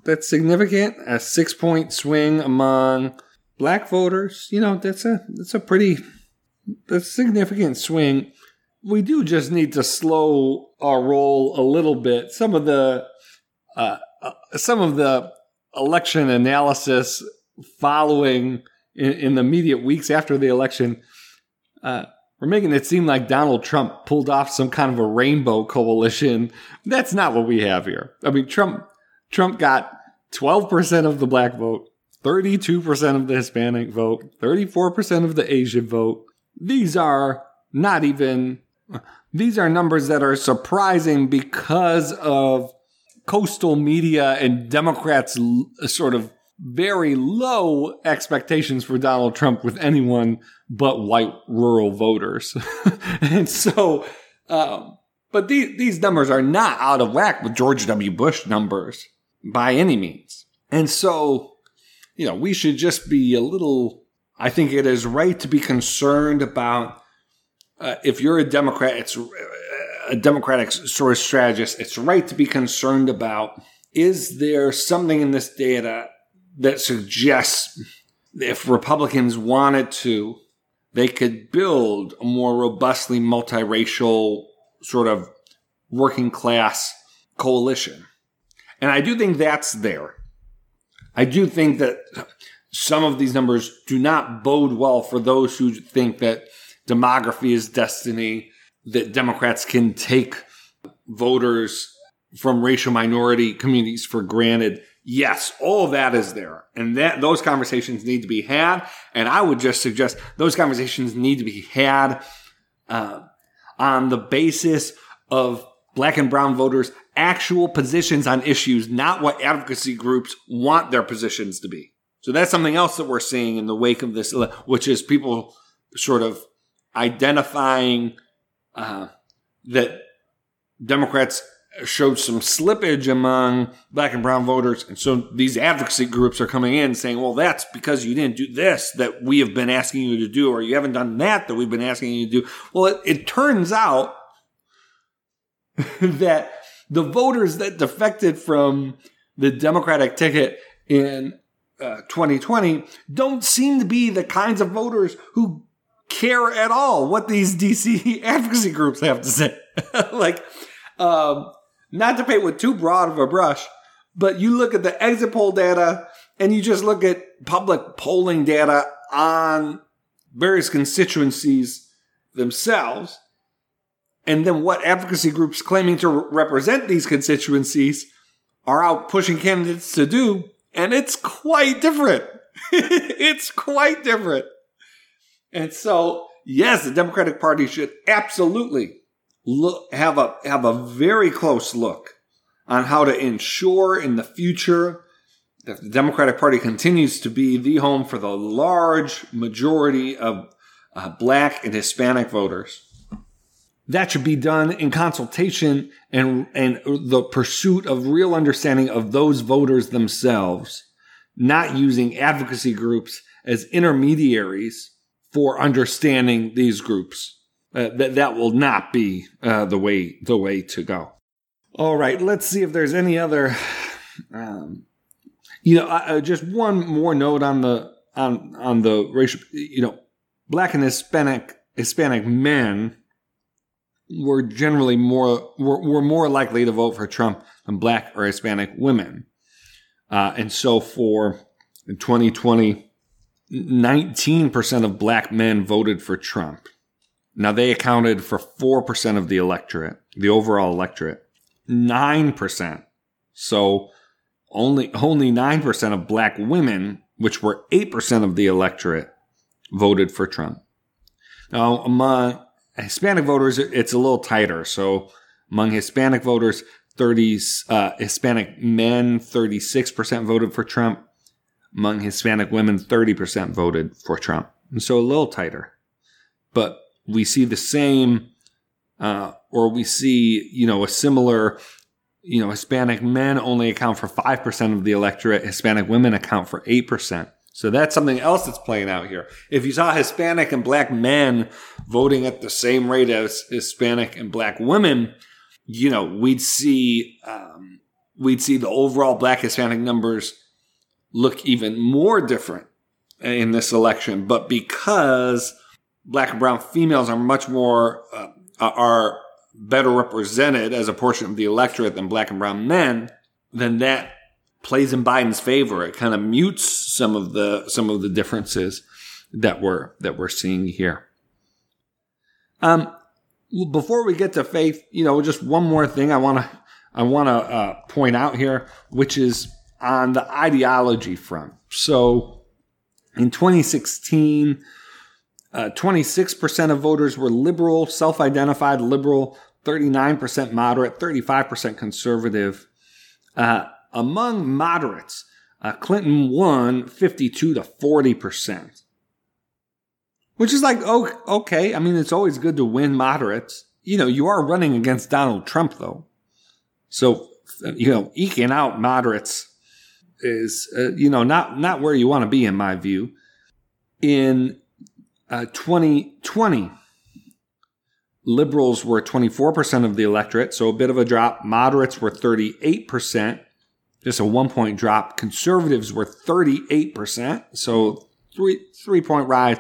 that's significant. A six point swing among black voters. You know, that's a that's a pretty that's a significant swing. We do just need to slow our roll a little bit. Some of the uh, uh, some of the election analysis following in, in, the immediate weeks after the election. Uh, we're making it seem like Donald Trump pulled off some kind of a rainbow coalition. That's not what we have here. I mean, Trump Trump got 12% of the black vote, 32% of the Hispanic vote, 34% of the Asian vote. These are not even these are numbers that are surprising because of coastal media and Democrats sort of very low expectations for Donald Trump with anyone but white rural voters. and so, um, but these, these numbers are not out of whack with George W. Bush numbers by any means. And so, you know, we should just be a little, I think it is right to be concerned about uh, if you're a Democrat, it's a Democratic sort of strategist, it's right to be concerned about is there something in this data that suggests if Republicans wanted to, they could build a more robustly multiracial sort of working class coalition. And I do think that's there. I do think that some of these numbers do not bode well for those who think that demography is destiny, that Democrats can take voters from racial minority communities for granted. Yes, all of that is there. And that those conversations need to be had. And I would just suggest those conversations need to be had uh, on the basis of black and brown voters' actual positions on issues, not what advocacy groups want their positions to be. So that's something else that we're seeing in the wake of this, which is people sort of identifying uh, that Democrats showed some slippage among black and brown voters. And so these advocacy groups are coming in saying, well, that's because you didn't do this that we have been asking you to do, or you haven't done that that we've been asking you to do. Well, it, it turns out that the voters that defected from the Democratic ticket in uh, 2020 don't seem to be the kinds of voters who care at all what these DC advocacy groups have to say. like, um, not to paint with too broad of a brush, but you look at the exit poll data and you just look at public polling data on various constituencies themselves, and then what advocacy groups claiming to represent these constituencies are out pushing candidates to do, and it's quite different. it's quite different. And so, yes, the Democratic Party should absolutely look, have a have a very close look on how to ensure in the future that the Democratic Party continues to be the home for the large majority of uh, Black and Hispanic voters. That should be done in consultation and and the pursuit of real understanding of those voters themselves, not using advocacy groups as intermediaries for understanding these groups. Uh, that that will not be uh, the way the way to go. All right, let's see if there's any other. Um, you know, uh, just one more note on the on on the racial. You know, black and Hispanic Hispanic men were generally more were, were more likely to vote for Trump than black or Hispanic women, uh, and so for 2020 19% of black men voted for Trump. Now they accounted for 4% of the electorate, the overall electorate. 9%. So only only 9% of black women, which were 8% of the electorate, voted for Trump. Now among Hispanic voters it's a little tighter. So among Hispanic voters, 30 uh, Hispanic men 36% voted for Trump among Hispanic women, 30% voted for Trump. And so a little tighter. But we see the same, uh, or we see, you know, a similar, you know, Hispanic men only account for 5% of the electorate. Hispanic women account for 8%. So that's something else that's playing out here. If you saw Hispanic and black men voting at the same rate as Hispanic and black women, you know, we'd see, um, we'd see the overall black Hispanic numbers look even more different in this election. But because black and brown females are much more, uh, are better represented as a portion of the electorate than black and brown men, then that plays in Biden's favor. It kind of mutes some of the, some of the differences that we're, that we're seeing here. Um, before we get to faith, you know, just one more thing I want to, I want to uh, point out here, which is on the ideology front. So in 2016, uh, 26% of voters were liberal, self identified liberal, 39% moderate, 35% conservative. Uh, among moderates, uh, Clinton won 52 to 40%. Which is like, oh, okay. I mean, it's always good to win moderates. You know, you are running against Donald Trump, though. So, you know, eking out moderates is, uh, you know, not, not where you want to be, in my view. In uh, 2020, liberals were 24% of the electorate, so a bit of a drop. Moderates were 38%, just a one point drop. Conservatives were 38%, so three three point rise.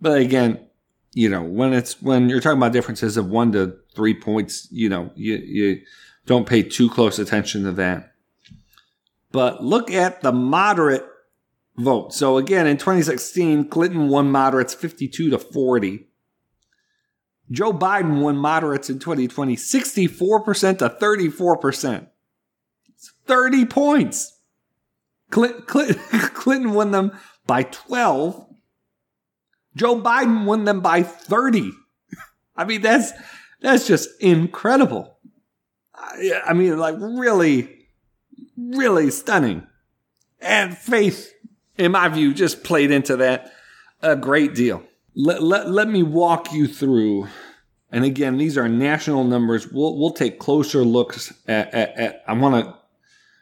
But again, you know, when it's when you're talking about differences of one to three points, you know, you you don't pay too close attention to that. But look at the moderate vote. So again, in 2016, Clinton won moderates 52 to 40. Joe Biden won moderates in 2020 64% to 34%. It's 30 points. Clinton, Clinton won them by 12. Joe Biden won them by 30. I mean, that's that's just incredible. I mean, like really, really stunning. And faith in my view, just played into that a great deal. Let, let, let me walk you through. And again, these are national numbers. We'll, we'll take closer looks at, at, at I want to,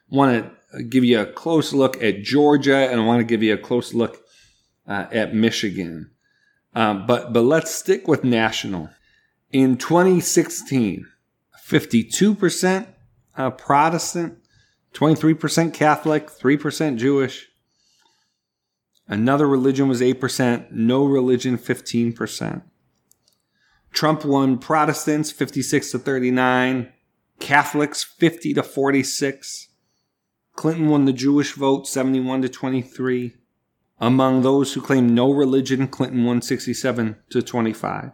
want to give you a close look at Georgia and I want to give you a close look uh, at Michigan. Um, but, but let's stick with national. In 2016, 52% uh, Protestant, 23% Catholic, 3% Jewish, Another religion was 8%, no religion 15%. Trump won Protestants 56 to 39, Catholics 50 to 46. Clinton won the Jewish vote 71 to 23. Among those who claim no religion, Clinton won 67 to 25.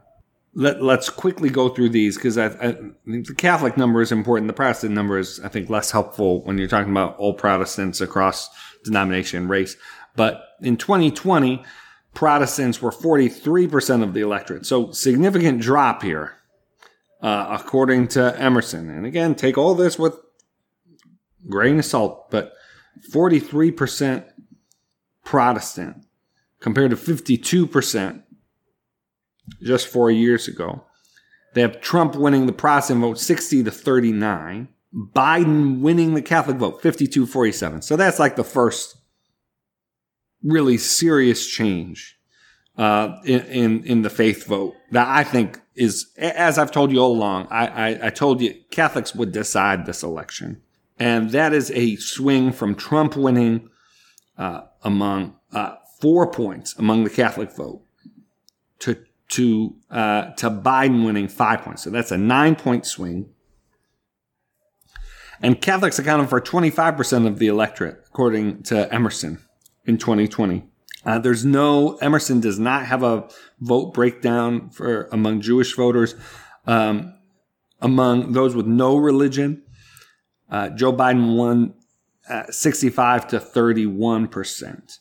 Let, let's quickly go through these because I, I, think the Catholic number is important. The Protestant number is, I think, less helpful when you're talking about all Protestants across denomination and race. But in 2020, Protestants were 43% of the electorate. So significant drop here, uh, according to Emerson. And again, take all this with grain of salt, but 43% Protestant compared to 52% just four years ago. They have Trump winning the Protestant vote 60 to 39. Biden winning the Catholic vote 52 47. So that's like the first really serious change uh, in, in, in the faith vote that I think is, as I've told you all along, I, I, I told you Catholics would decide this election, and that is a swing from Trump winning uh, among uh, four points among the Catholic vote to to uh, to Biden winning five points. So that's a nine point swing. And Catholics accounted for 25% of the electorate, according to Emerson in 2020. Uh, there's no Emerson does not have a vote breakdown for among Jewish voters. Um, among those with no religion, uh, Joe Biden won uh, 65 to 31 percent,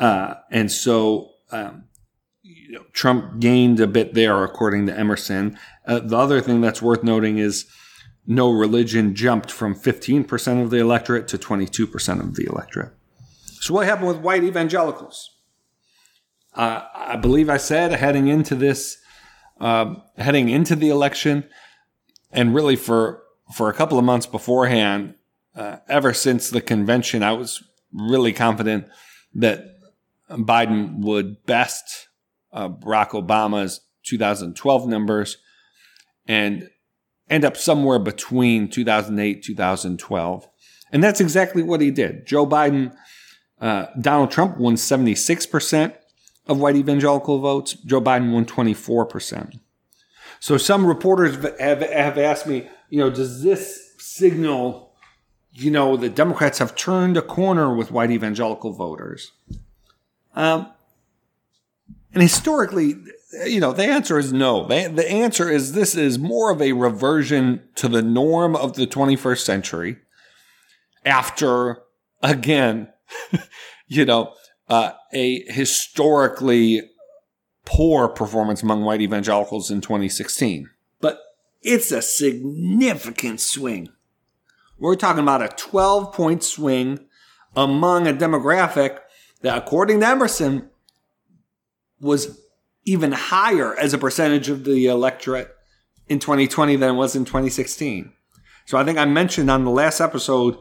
uh, and so um, you know, Trump gained a bit there, according to Emerson. Uh, the other thing that's worth noting is no religion jumped from 15 percent of the electorate to 22 percent of the electorate. So, what happened with white evangelicals? Uh, I believe I said heading into this, uh, heading into the election, and really for for a couple of months beforehand, uh, ever since the convention, I was really confident that Biden would best uh, Barack Obama's 2012 numbers, and end up somewhere between 2008 2012 and that's exactly what he did joe biden uh, donald trump won 76% of white evangelical votes. Joe biden won 24% so some reporters have, have asked me you know does this signal you know the democrats have turned a corner with white evangelical voters? Um, and historically you know, the answer is no. The, the answer is this is more of a reversion to the norm of the 21st century after, again, you know, uh, a historically poor performance among white evangelicals in 2016. But it's a significant swing. We're talking about a 12 point swing among a demographic that, according to Emerson, was even higher as a percentage of the electorate in 2020 than it was in 2016. So I think I mentioned on the last episode,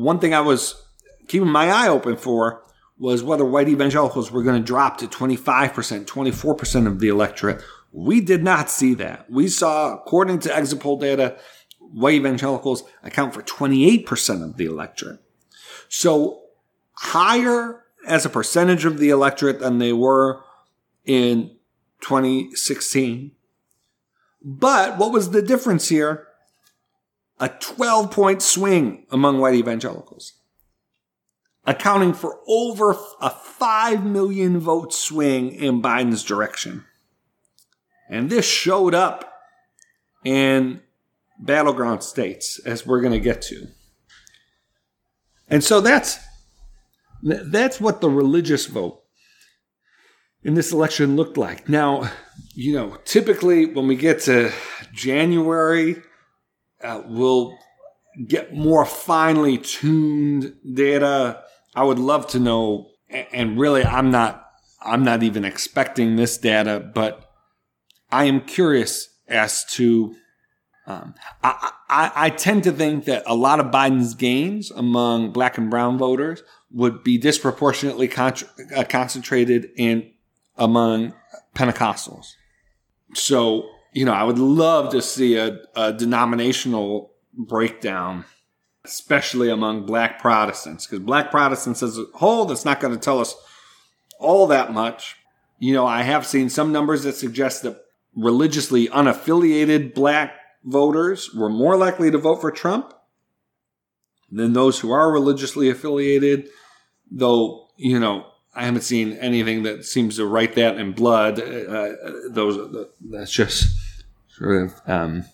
one thing I was keeping my eye open for was whether white evangelicals were going to drop to 25%, 24% of the electorate. We did not see that. We saw, according to exit poll data, white evangelicals account for 28% of the electorate. So higher as a percentage of the electorate than they were in 2016. But what was the difference here? A 12 point swing among white evangelicals, accounting for over a 5 million vote swing in Biden's direction. And this showed up in battleground states, as we're going to get to. And so that's that's what the religious vote in this election looked like. Now, you know, typically when we get to January, uh, we'll get more finely tuned data. I would love to know, and really, I'm not, I'm not even expecting this data, but I am curious as to. Um, I, I, I tend to think that a lot of Biden's gains among black and brown voters would be disproportionately uh, concentrated in among Pentecostals. So, you know, I would love to see a, a denominational breakdown, especially among black Protestants, because black Protestants as a whole, that's not going to tell us all that much. You know, I have seen some numbers that suggest that religiously unaffiliated black voters were more likely to vote for Trump than those who are religiously affiliated though you know I haven't seen anything that seems to write that in blood. Uh, uh those that's just sort of um,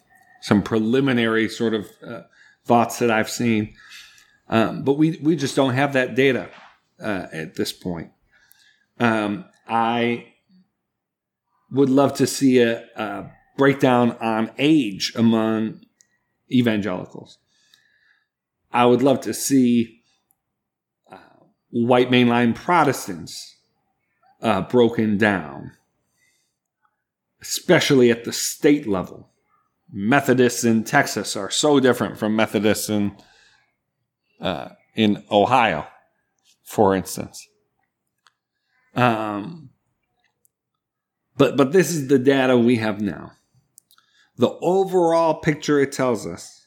some preliminary sort of uh, thoughts that I've seen, um, but we we just don't have that data uh, at this point. Um, I would love to see a, a breakdown on age among evangelicals. I would love to see white mainline Protestants uh, broken down, especially at the state level. Methodists in Texas are so different from Methodists in uh, in Ohio, for instance. Um, but but this is the data we have now. The overall picture it tells us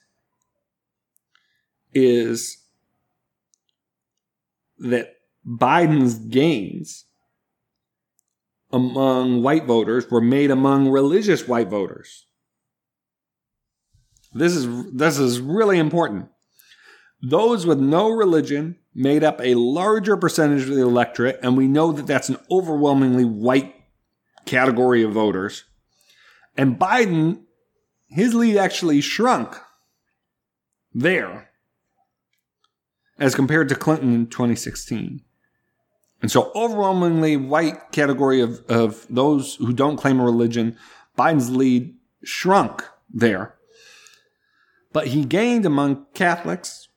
is that Biden's gains among white voters were made among religious white voters. This is this is really important. Those with no religion made up a larger percentage of the electorate, and we know that that's an overwhelmingly white category of voters. And Biden, his lead actually shrunk there as compared to Clinton in 2016. And so, overwhelmingly white category of, of those who don't claim a religion, Biden's lead shrunk there. But he gained among Catholics,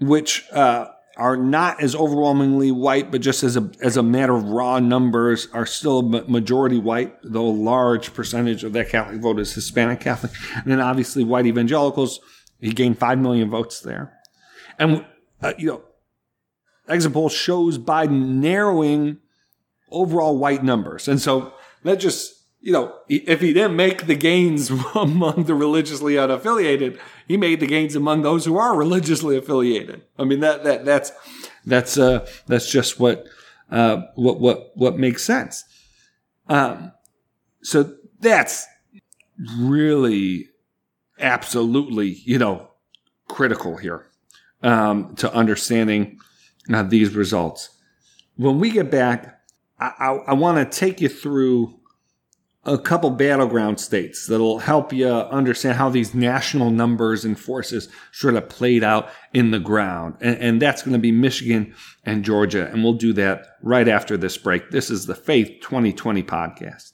which uh, are not as overwhelmingly white, but just as a, as a matter of raw numbers, are still majority white, though a large percentage of that Catholic vote is Hispanic Catholic. And then obviously white evangelicals, he gained 5 million votes there. And uh, you know, exit poll shows Biden narrowing overall white numbers. And so let's just you know, if he didn't make the gains among the religiously unaffiliated, he made the gains among those who are religiously affiliated. I mean, that, that, that's, that's, uh, that's just what, uh, what, what, what makes sense. Um, so that's really absolutely, you know, critical here, um, to understanding uh, these results. When we get back, I, I, I want to take you through a couple battleground states that'll help you understand how these national numbers and forces sort of played out in the ground. And, and, that's going to be Michigan and Georgia. And we'll do that right after this break. This is the Faith 2020 podcast.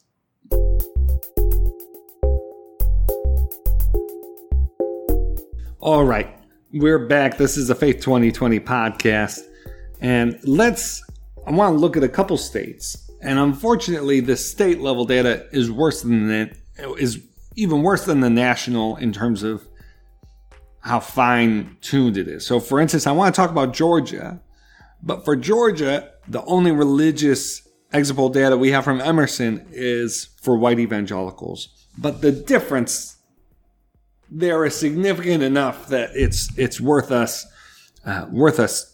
All right, we're back. This is the Faith 2020 podcast. And let's, I want to look at a couple states and unfortunately, the state level data is worse than it is even worse than the national in terms of how fine tuned it is. So, for instance, I want to talk about Georgia, but for Georgia, the only religious exit poll data we have from Emerson is for white evangelicals. But the difference there is significant enough that it's it's worth us uh, worth us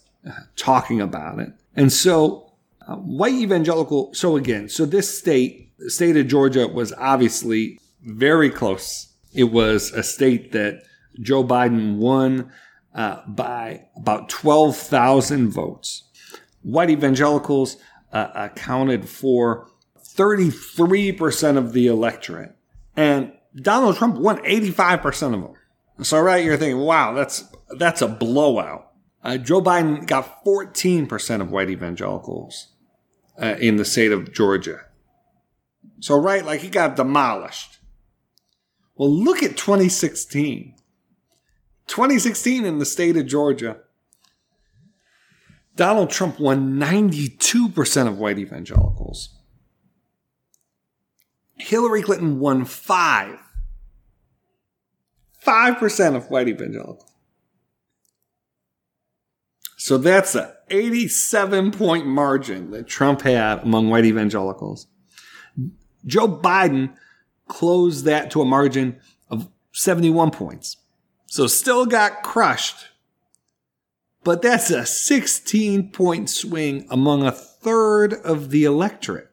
talking about it. And so uh, white evangelical. So again, so this state, the state of Georgia, was obviously very close. It was a state that Joe Biden won uh, by about twelve thousand votes. White evangelicals uh, accounted for thirty three percent of the electorate, and Donald Trump won eighty five percent of them. So right, you're thinking, wow, that's that's a blowout. Uh, Joe Biden got 14% of white evangelicals uh, in the state of Georgia. So, right, like he got demolished. Well, look at 2016. 2016 in the state of Georgia, Donald Trump won 92% of white evangelicals. Hillary Clinton won 5. 5% of white evangelicals. So that's a 87 point margin that Trump had among white evangelicals. Joe Biden closed that to a margin of 71 points. So still got crushed. But that's a 16 point swing among a third of the electorate.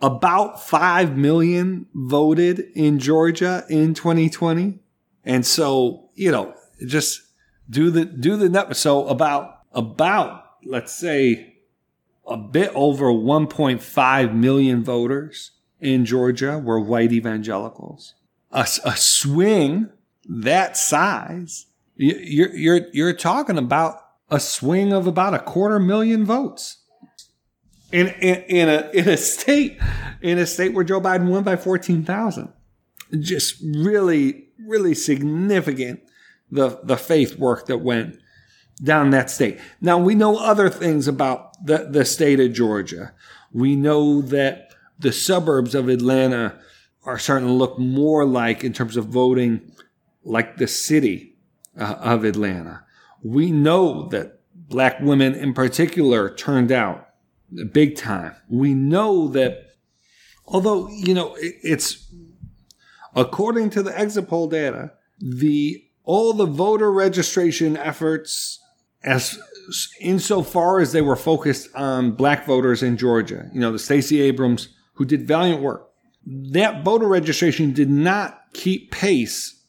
About 5 million voted in Georgia in 2020. And so, you know, just do the do the net. So about about let's say a bit over 1.5 million voters in Georgia were white evangelicals. A, a swing that size, you're you're you're talking about a swing of about a quarter million votes. In, in, in a in a state in a state where Joe Biden won by fourteen thousand, just really really significant the, the faith work that went down that state. Now we know other things about the, the state of Georgia. We know that the suburbs of Atlanta are starting to look more like, in terms of voting, like the city uh, of Atlanta. We know that black women in particular turned out big time. We know that, although, you know, it, it's according to the exit poll data, the all the voter registration efforts as insofar as they were focused on black voters in Georgia, you know, the Stacey Abrams who did valiant work. That voter registration did not keep pace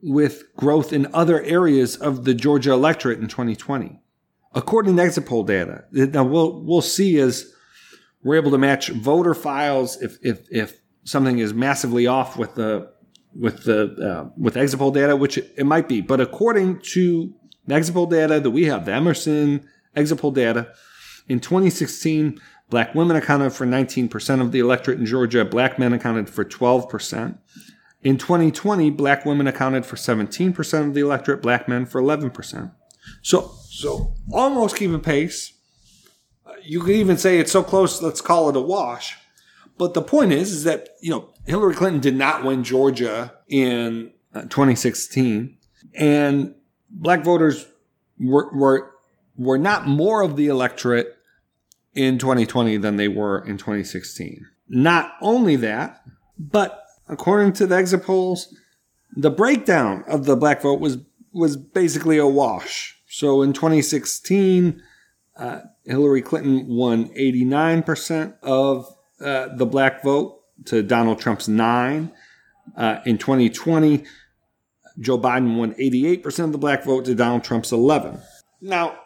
with growth in other areas of the Georgia electorate in 2020. According to exit poll data, now we'll we'll see as we're able to match voter files if if if something is massively off with the with the uh, with exit poll data, which it, might be. But according to the exit poll data that we have, the Emerson exit poll data, in 2016, black women accounted for 19% of the electorate in Georgia. Black men accounted for 12%. In 2020, black women accounted for 17% of the electorate, black men for 11%. So, so almost keeping pace. You could even say it's so close, let's call it a wash. But the point is, is that, you know, Hillary Clinton did not win Georgia in uh, 2016, and black voters were, were, were not more of the electorate in 2020 than they were in 2016. Not only that, but according to the exit polls, the breakdown of the black vote was was basically a wash. So in 2016, uh, Hillary Clinton won 89% of uh, the black vote to Donald Trump's nine. Uh, in 2020, Joe Biden won 88% of the black vote to Donald Trump's 11. Now,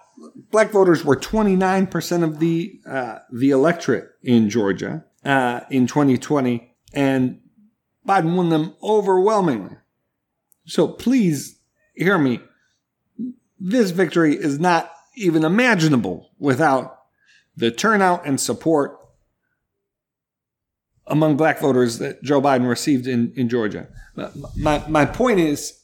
black voters were 29% of the uh, the electorate in Georgia uh, in 2020, and Biden won them overwhelmingly. So please hear me. This victory is not even imaginable without the turnout and support among black voters that Joe Biden received in, in Georgia. My, my point is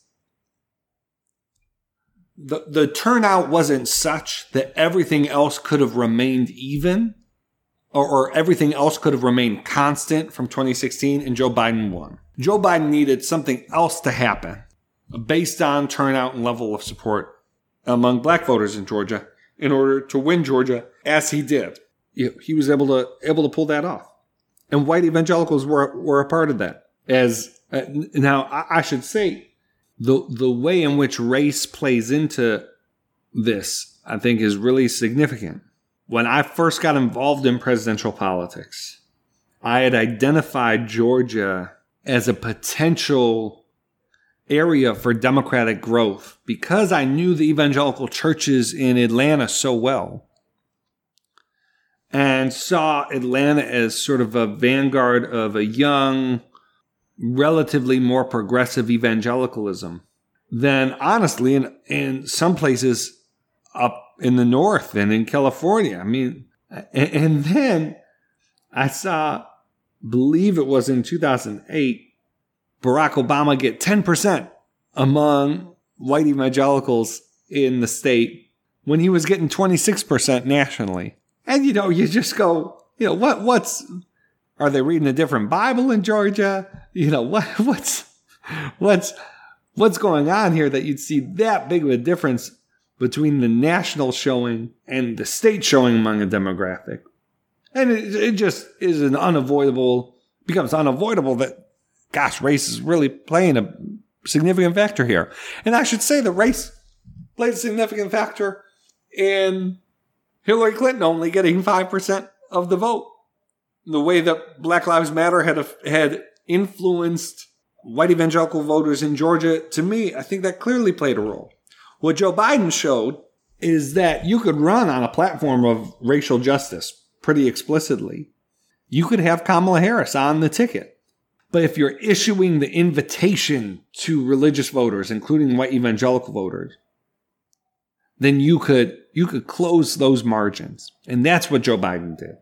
the, the turnout wasn't such that everything else could have remained even or, or everything else could have remained constant from 2016 and Joe Biden won. Joe Biden needed something else to happen based on turnout and level of support among black voters in Georgia in order to win Georgia as he did. He was able to able to pull that off. And white evangelicals were were a part of that. As uh, now I, I should say the the way in which race plays into this, I think, is really significant. When I first got involved in presidential politics, I had identified Georgia as a potential area for democratic growth because I knew the evangelical churches in Atlanta so well and saw Atlanta as sort of a vanguard of a young, relatively more progressive evangelicalism than honestly in, in some places up in the north and in California. I mean, and, and then I saw, believe it was in 2008, Barack Obama get 10% among white evangelicals in the state when he was getting 26% nationally. And you know, you just go, you know, what what's are they reading a different Bible in Georgia? You know, what what's what's what's going on here that you'd see that big of a difference between the national showing and the state showing among a demographic. And it, it just is an unavoidable becomes unavoidable that gosh, race is really playing a significant factor here. And I should say the race played a significant factor in Hillary Clinton only getting 5% of the vote. The way that Black Lives Matter had, had influenced white evangelical voters in Georgia, to me, I think that clearly played a role. What Joe Biden showed is that you could run on a platform of racial justice pretty explicitly. You could have Kamala Harris on the ticket. But if you're issuing the invitation to religious voters, including white evangelical voters, then you could you could close those margins. And that's what Joe Biden did.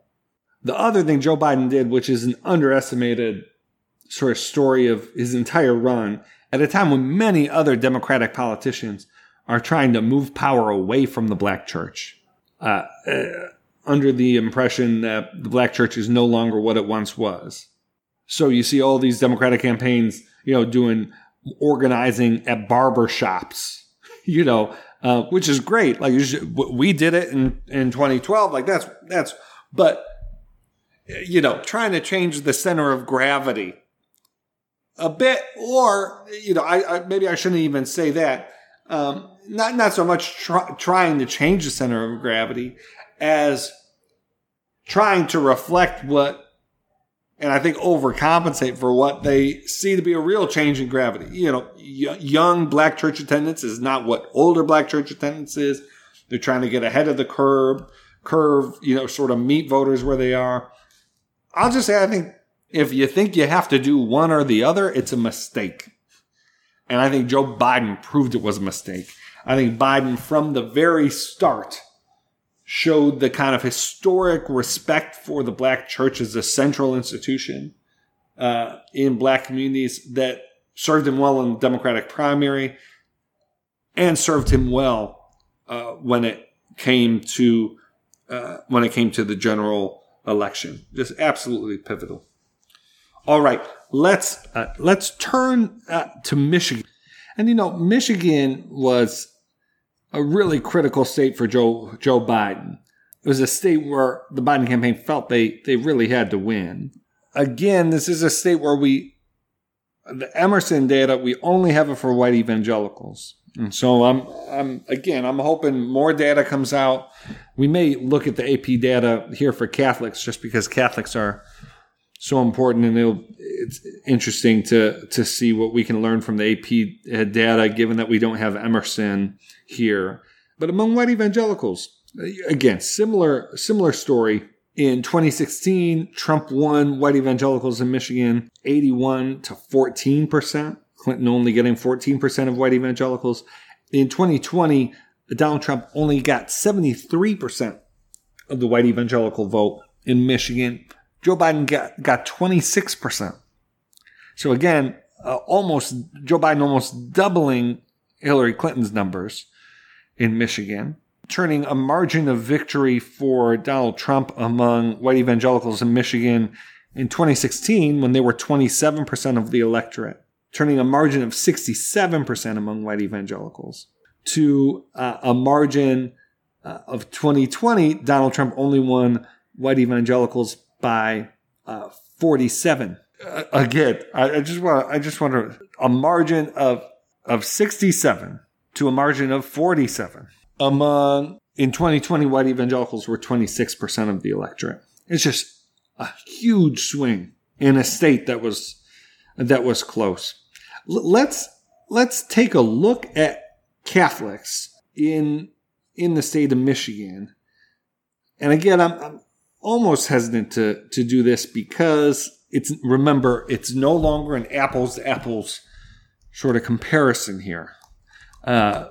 The other thing Joe Biden did, which is an underestimated sort of story of his entire run, at a time when many other Democratic politicians are trying to move power away from the black church, uh, uh, under the impression that the black church is no longer what it once was. So you see all these Democratic campaigns, you know, doing organizing at barber shops, you know, uh, which is great. Like we did it in, in 2012. Like that's, that's, but you know, trying to change the center of gravity a bit, or, you know, I, I maybe I shouldn't even say that. Um, not, not so much try, trying to change the center of gravity as trying to reflect what and I think overcompensate for what they see to be a real change in gravity. You know, young black church attendance is not what older black church attendance is. They're trying to get ahead of the curve, curve, you know, sort of meet voters where they are. I'll just say, I think if you think you have to do one or the other, it's a mistake. And I think Joe Biden proved it was a mistake. I think Biden, from the very start, showed the kind of historic respect for the black church as a central institution uh, in black communities that served him well in the Democratic primary and served him well uh, when it came to uh, when it came to the general election. Just absolutely pivotal. All right, let's uh, let's turn uh, to Michigan, and you know Michigan was a really critical state for Joe Joe Biden. it was a state where the Biden campaign felt they they really had to win. Again, this is a state where we the Emerson data we only have it for white evangelicals. And so I'm I'm again I'm hoping more data comes out. We may look at the AP data here for Catholics just because Catholics are so important and it'll, it's interesting to to see what we can learn from the AP data given that we don't have Emerson here. But among white evangelicals, again, similar similar story. In 2016, Trump won white evangelicals in Michigan 81 to 14 percent. Clinton only getting 14% of white evangelicals. In 2020, Donald Trump only got 73% of the white evangelical vote in Michigan. Joe Biden got, got 26%. So again, uh, almost Joe Biden almost doubling Hillary Clinton's numbers in Michigan, turning a margin of victory for Donald Trump among white evangelicals in Michigan in 2016 when they were 27% of the electorate turning a margin of 67% among white evangelicals to uh, a margin uh, of 2020, Donald Trump only won white evangelicals by uh, 47. Uh, again, I, I, just want I just want a margin of of 67 to a margin of 47 among in 2020 white evangelicals were 26% of the electorate. It's just a huge swing in a state that was that was close let's let's take a look at Catholics in in the state of Michigan. And again, I'm, I'm almost hesitant to to do this because it's remember it's no longer an apples to apples sort of comparison here. Uh,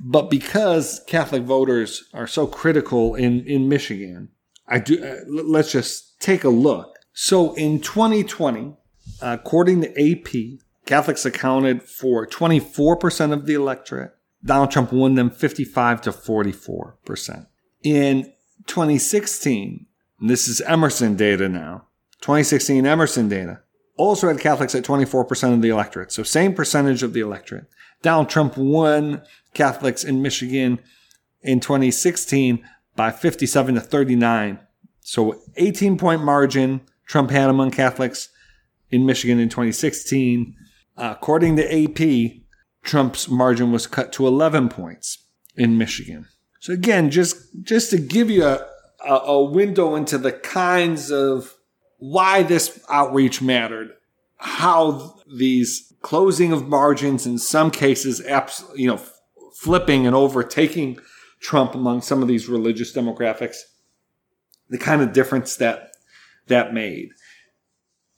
but because Catholic voters are so critical in in Michigan, I do. Uh, let's just take a look. So in 2020, uh, according to AP, Catholics accounted for 24% of the electorate. Donald Trump won them 55 to 44%. In 2016, this is Emerson data now, 2016 Emerson data, also had Catholics at 24% of the electorate. So same percentage of the electorate. Donald Trump won Catholics in Michigan in 2016 by 57 to 39. So 18 point margin Trump had among Catholics in Michigan in 2016 uh, according to AP, Trump's margin was cut to 11 points in Michigan. So again, just just to give you a, a, a window into the kinds of why this outreach mattered, how these closing of margins in some cases, you know, flipping and overtaking Trump among some of these religious demographics, the kind of difference that that made.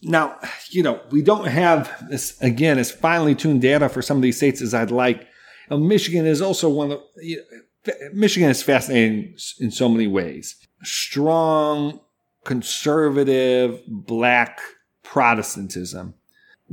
Now, you know, we don't have this, again, as finely tuned data for some of these states as I'd like. Michigan is also one of the, Michigan is fascinating in so many ways. Strong, conservative, black Protestantism,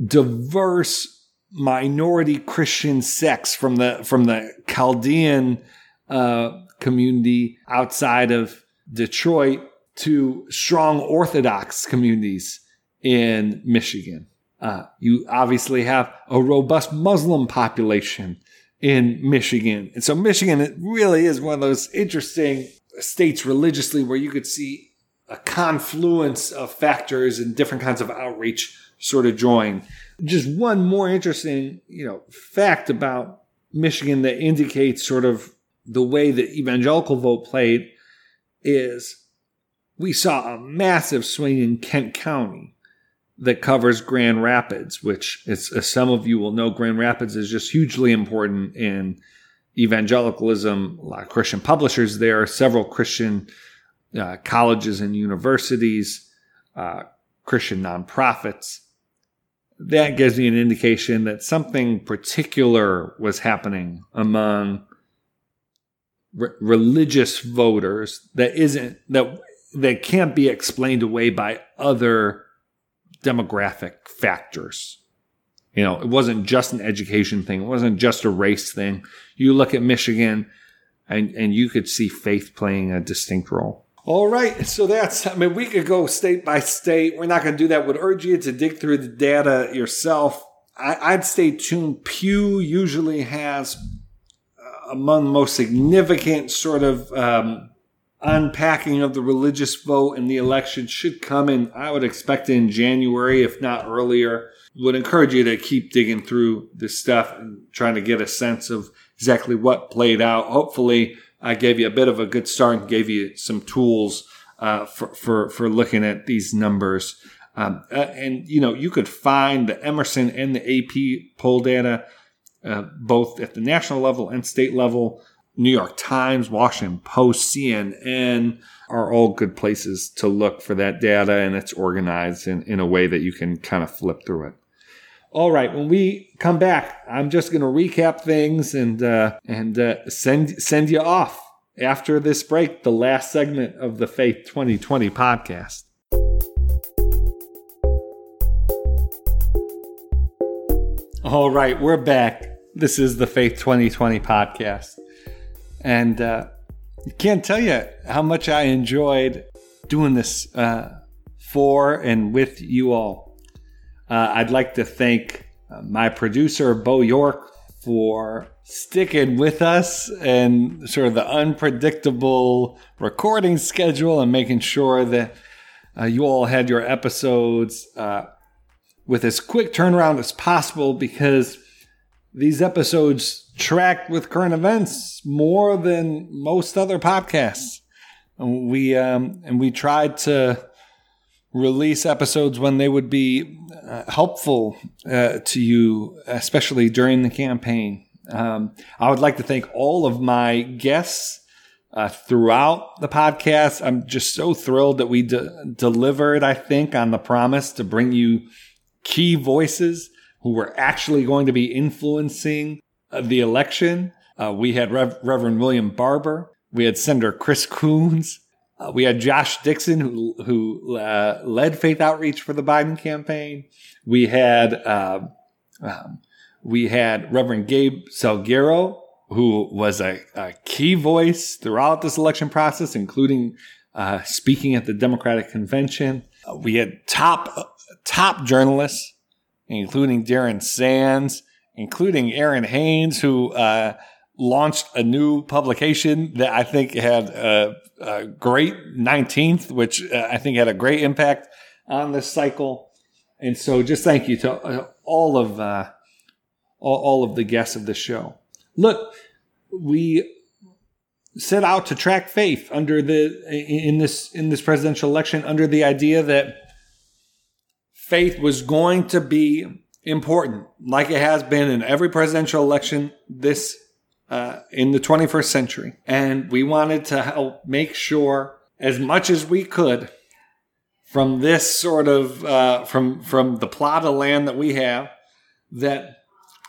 diverse minority Christian sects from the, from the Chaldean, uh, community outside of Detroit to strong Orthodox communities in Michigan. Uh, you obviously have a robust Muslim population in Michigan. And so Michigan it really is one of those interesting states religiously where you could see a confluence of factors and different kinds of outreach sort of join. Just one more interesting, you know, fact about Michigan that indicates sort of the way the evangelical vote played is we saw a massive swing in Kent County that covers Grand Rapids, which as some of you will know, Grand Rapids is just hugely important in evangelicalism. A lot of Christian publishers there, several Christian uh, colleges and universities, uh, Christian nonprofits. That gives me an indication that something particular was happening among re- religious voters that isn't that that can't be explained away by other demographic factors. You know, it wasn't just an education thing. It wasn't just a race thing. You look at Michigan and, and you could see faith playing a distinct role. All right. So that's, I mean, we could go state by state. We're not going to do that. Would urge you to dig through the data yourself. I, would stay tuned. Pew usually has uh, among the most significant sort of um, unpacking of the religious vote and the election should come in, I would expect in January, if not earlier. Would encourage you to keep digging through this stuff and trying to get a sense of exactly what played out. Hopefully, I gave you a bit of a good start and gave you some tools uh, for, for, for looking at these numbers. Um, uh, and, you know, you could find the Emerson and the AP poll data uh, both at the national level and state level. New York Times, Washington Post, CNN are all good places to look for that data, and it's organized in, in a way that you can kind of flip through it. All right, when we come back, I'm just going to recap things and uh, and uh, send send you off after this break, the last segment of the Faith 2020 podcast. All right, we're back. This is the Faith 2020 podcast. And uh, can't tell you how much I enjoyed doing this uh, for and with you all. Uh, I'd like to thank uh, my producer, Bo York, for sticking with us and sort of the unpredictable recording schedule and making sure that uh, you all had your episodes uh, with as quick turnaround as possible because these episodes track with current events more than most other podcasts. And we um, and we tried to release episodes when they would be uh, helpful uh, to you, especially during the campaign. Um, I would like to thank all of my guests uh, throughout the podcast. I'm just so thrilled that we de- delivered, I think, on the promise to bring you key voices who were actually going to be influencing uh, the election. Uh, we had Rev- Reverend William Barber. We had Senator Chris Coons. Uh, we had Josh Dickson, who who uh, led faith outreach for the Biden campaign. We had uh, um, we had Reverend Gabe Salguero, who was a, a, key voice throughout this election process, including uh, speaking at the Democratic convention. we had top top journalists including Darren Sands, including Errin Haines, who uh, launched a new publication that I think had a, a great 19th, which uh, I think had a great impact on this cycle. And so just thank you to uh, all of uh, all, all of the guests of the show. Look, we set out to track faith under the in this in this presidential election under the idea that faith was going to be important, like it has been in every presidential election this uh, in the 21st century. And we wanted to help make sure, as much as we could, from this sort of uh, from from the plot of land that we have, that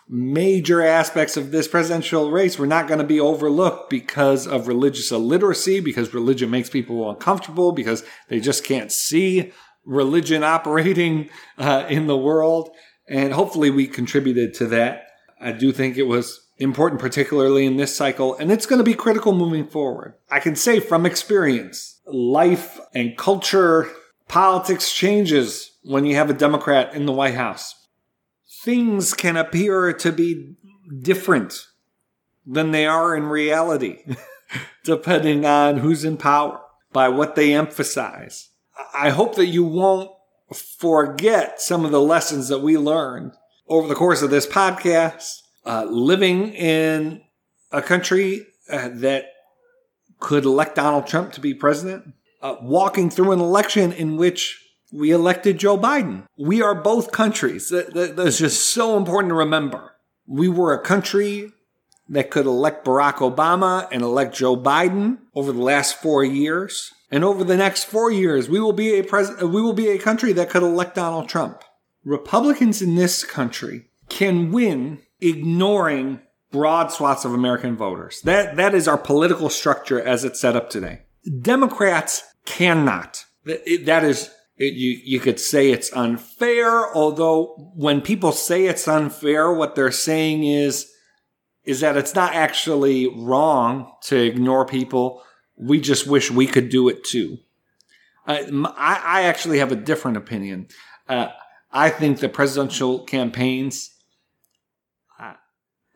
major aspects of this presidential race were not going to be overlooked because of religious illiteracy, because religion makes people uncomfortable, because they just can't see religion operating uh, in the world. And hopefully we contributed to that. I do think it was important, particularly in this cycle, and it's going to be critical moving forward. I can say from experience, life and culture, politics changes when you have a Democrat in the White House. Things can appear to be different than they are in reality, depending on who's in power, by what they emphasize. I hope that you won't forget some of the lessons that we learned over the course of this podcast. Uh, living in a country uh, that could elect Donald Trump to be president, uh, walking through an election in which we elected Joe Biden. We are both countries. That, that, that's just so important to remember. We were a country that could elect Barack Obama and elect Joe Biden over the last four years. And over the next four years, we will be a pres- we will be a country that could elect Donald Trump. Republicans in this country can win ignoring broad swaths of American voters. That that is our political structure as it's set up today. Democrats cannot. That is you you could say it's unfair, although when people say it's unfair, what they're saying is is that it's not actually wrong to ignore people we just wish we could do it too. Uh, I, I, actually have a different opinion. Uh, I think the presidential campaigns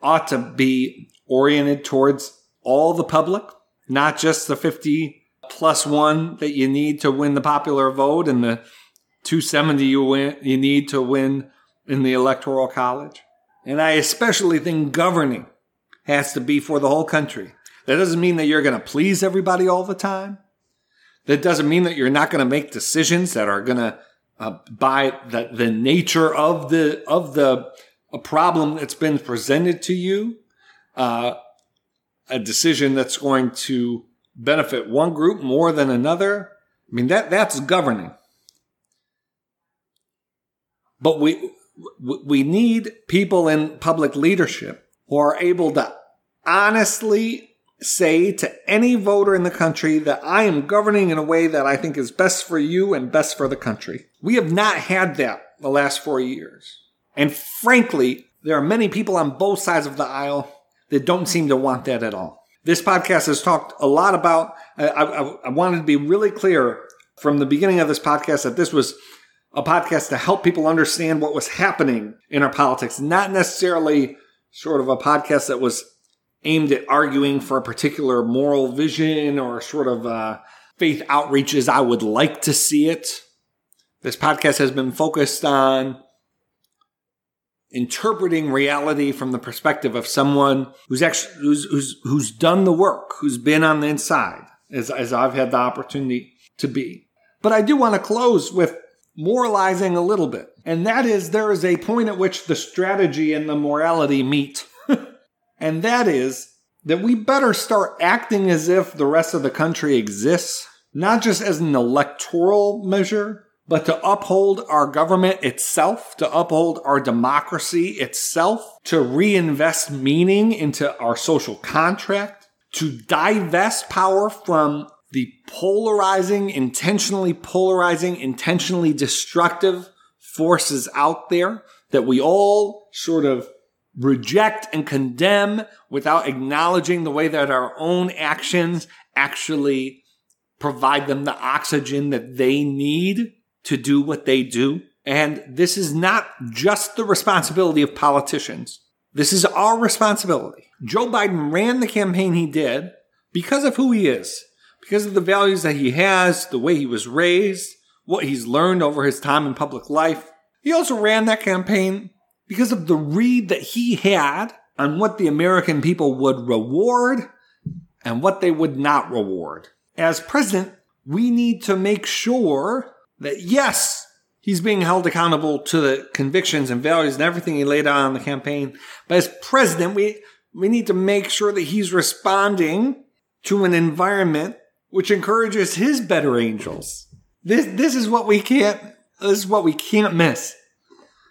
ought to be oriented towards all the public, not just the 50 plus one that you need to win the popular vote and the 270 you win you need to win in the electoral college. And I especially think governing has to be for the whole country. That doesn't mean that you're going to please everybody all the time. That doesn't mean that you're not going to make decisions that are going to, uh, by the, the nature of the of the a problem that's been presented to you, uh, a decision that's going to benefit one group more than another. I mean that that's governing. But we we need people in public leadership who are able to honestly say to any voter in the country that I am governing in a way that I think is best for you and best for the country. We have not had that the last four years. And frankly, there are many people on both sides of the aisle that don't seem to want that at all. This podcast has talked a lot about, I, I, I wanted to be really clear from the beginning of this podcast that this was a podcast to help people understand what was happening in our politics, not necessarily sort of a podcast that was aimed at arguing for a particular moral vision or sort of uh, faith outreach as I would like to see it. This podcast has been focused on interpreting reality from the perspective of someone who's actually who's who's, who's done the work, who's been on the inside, as, as I've had the opportunity to be. But I do want to close with moralizing a little bit. And that is there is a point at which the strategy and the morality meet. and that is that we better start acting as if the rest of the country exists, not just as an electoral measure, but to uphold our government itself, to uphold our democracy itself, to reinvest meaning into our social contract, to divest power from the polarizing, intentionally polarizing, intentionally destructive forces out there that we all sort of reject and condemn without acknowledging the way that our own actions actually provide them the oxygen that they need to do what they do. And this is not just the responsibility of politicians. This is our responsibility. Joe Biden ran the campaign he did because of who he is, because of the values that he has, the way he was raised, what he's learned over his time in public life. He also ran that campaign because of the read that he had on what the American people would reward and what they would not reward. As president, we need to make sure that yes, he's being held accountable to the convictions and values and everything he laid out on the campaign. But as president, we, we need to make sure that he's responding to an environment which encourages his better angels. This, this is what we can't, this is what we can't miss.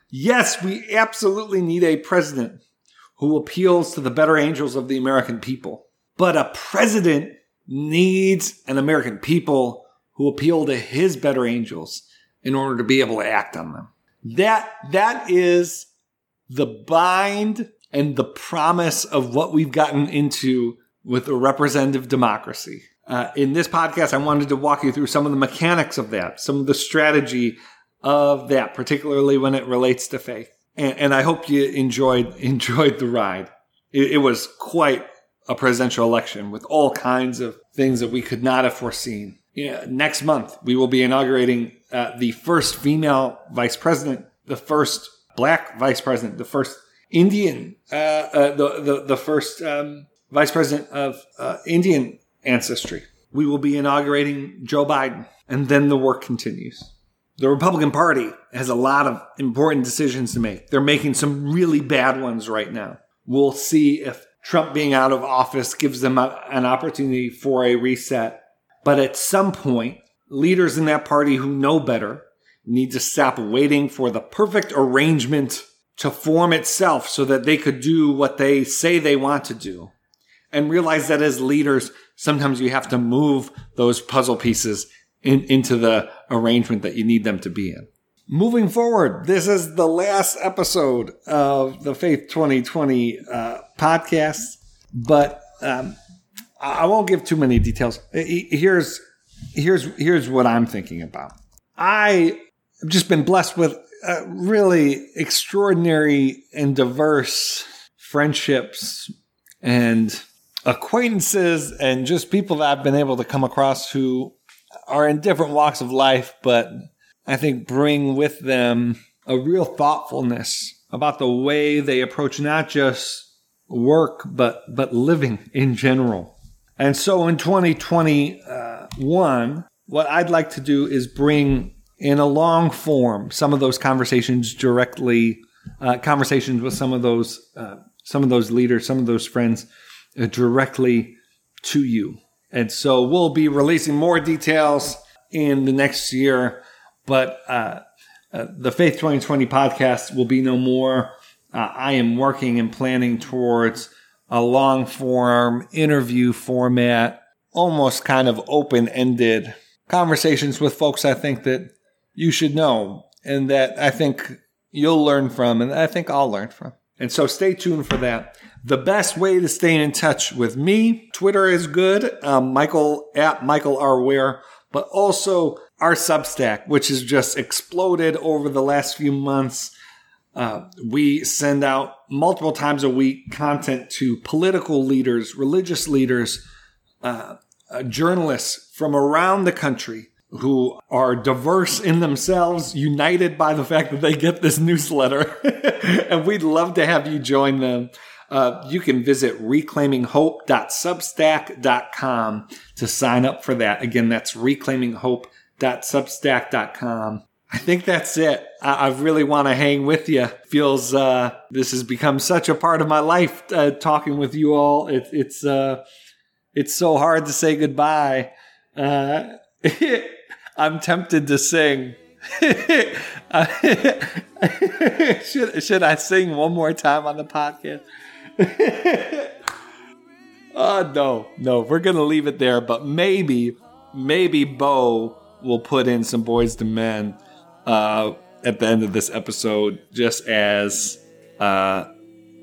Yes, we absolutely need a president who appeals to the better angels of the American people. But a president needs an American people who appeal to his better angels in order to be able to act on them. That, that is the bind and the promise of what we've gotten into with a representative democracy. Uh, in this podcast, I wanted to walk you through some of the mechanics of that, some of the strategy of that, particularly when it relates to faith. And, and I hope you enjoyed enjoyed the ride. It, it was quite a presidential election with all kinds of things that we could not have foreseen. Next month, we will be inaugurating uh, the first female vice president, the first black vice president, the first Indian, uh, uh, the, the, the first um, vice president of uh, Indian ancestry. We will be inaugurating Joe Biden, and then the work continues. The Republican Party has a lot of important decisions to make. They're making some really bad ones right now. We'll see if Trump being out of office gives them a, an opportunity for a reset but at some point, leaders in that party who know better need to stop waiting for the perfect arrangement to form itself so that they could do what they say they want to do. And realize that as leaders, sometimes you have to move those puzzle pieces in, into the arrangement that you need them to be in. Moving forward, this is the last episode of the Faith 2020 uh, podcast, but um, I won't give too many details. Here's here's here's what I'm thinking about. I have just been blessed with really extraordinary and diverse friendships and acquaintances and just people that I've been able to come across who are in different walks of life, but I think bring with them a real thoughtfulness about the way they approach not just work, but, but living in general. And so in 2021, what I'd like to do is bring in a long form some of those conversations directly, uh, conversations with some of those, uh, some of those leaders, some of those friends uh, directly to you. And so we'll be releasing more details in the next year, but uh, uh, the Faith 2020 podcast will be no more. Uh, I am working and planning towards a long form interview format, almost kind of open ended conversations with folks I think that you should know and that I think you'll learn from and I think I'll learn from. And so stay tuned for that. The best way to stay in touch with me, Twitter is good, um, Michael at Michael R. Wear, but also our Substack, which has just exploded over the last few months. Uh, we send out multiple times a week content to political leaders, religious leaders, uh, uh, journalists from around the country who are diverse in themselves, united by the fact that they get this newsletter. and we'd love to have you join them. Uh, you can visit reclaiminghope.substack.com to sign up for that. Again, that's reclaiminghope.substack.com. I think that's it. I, I really want to hang with you. Feels uh, this has become such a part of my life. Uh, talking with you all, it, it's uh, it's so hard to say goodbye. Uh, I'm tempted to sing. should should I sing one more time on the podcast? oh no, no, we're gonna leave it there. But maybe, maybe Bo will put in some Boyz II Men uh, at the end of this episode, just as uh,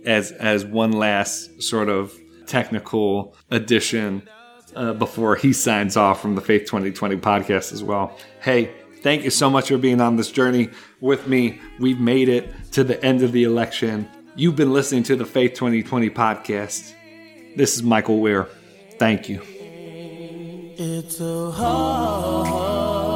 as as one last sort of technical addition uh, before he signs off from the Faith 2020 podcast as well. Hey, thank you so much for being on this journey with me. We've made it to the end of the election. You've been listening to the Faith 2020 podcast. This is Michael Wear. Thank you. It's so hard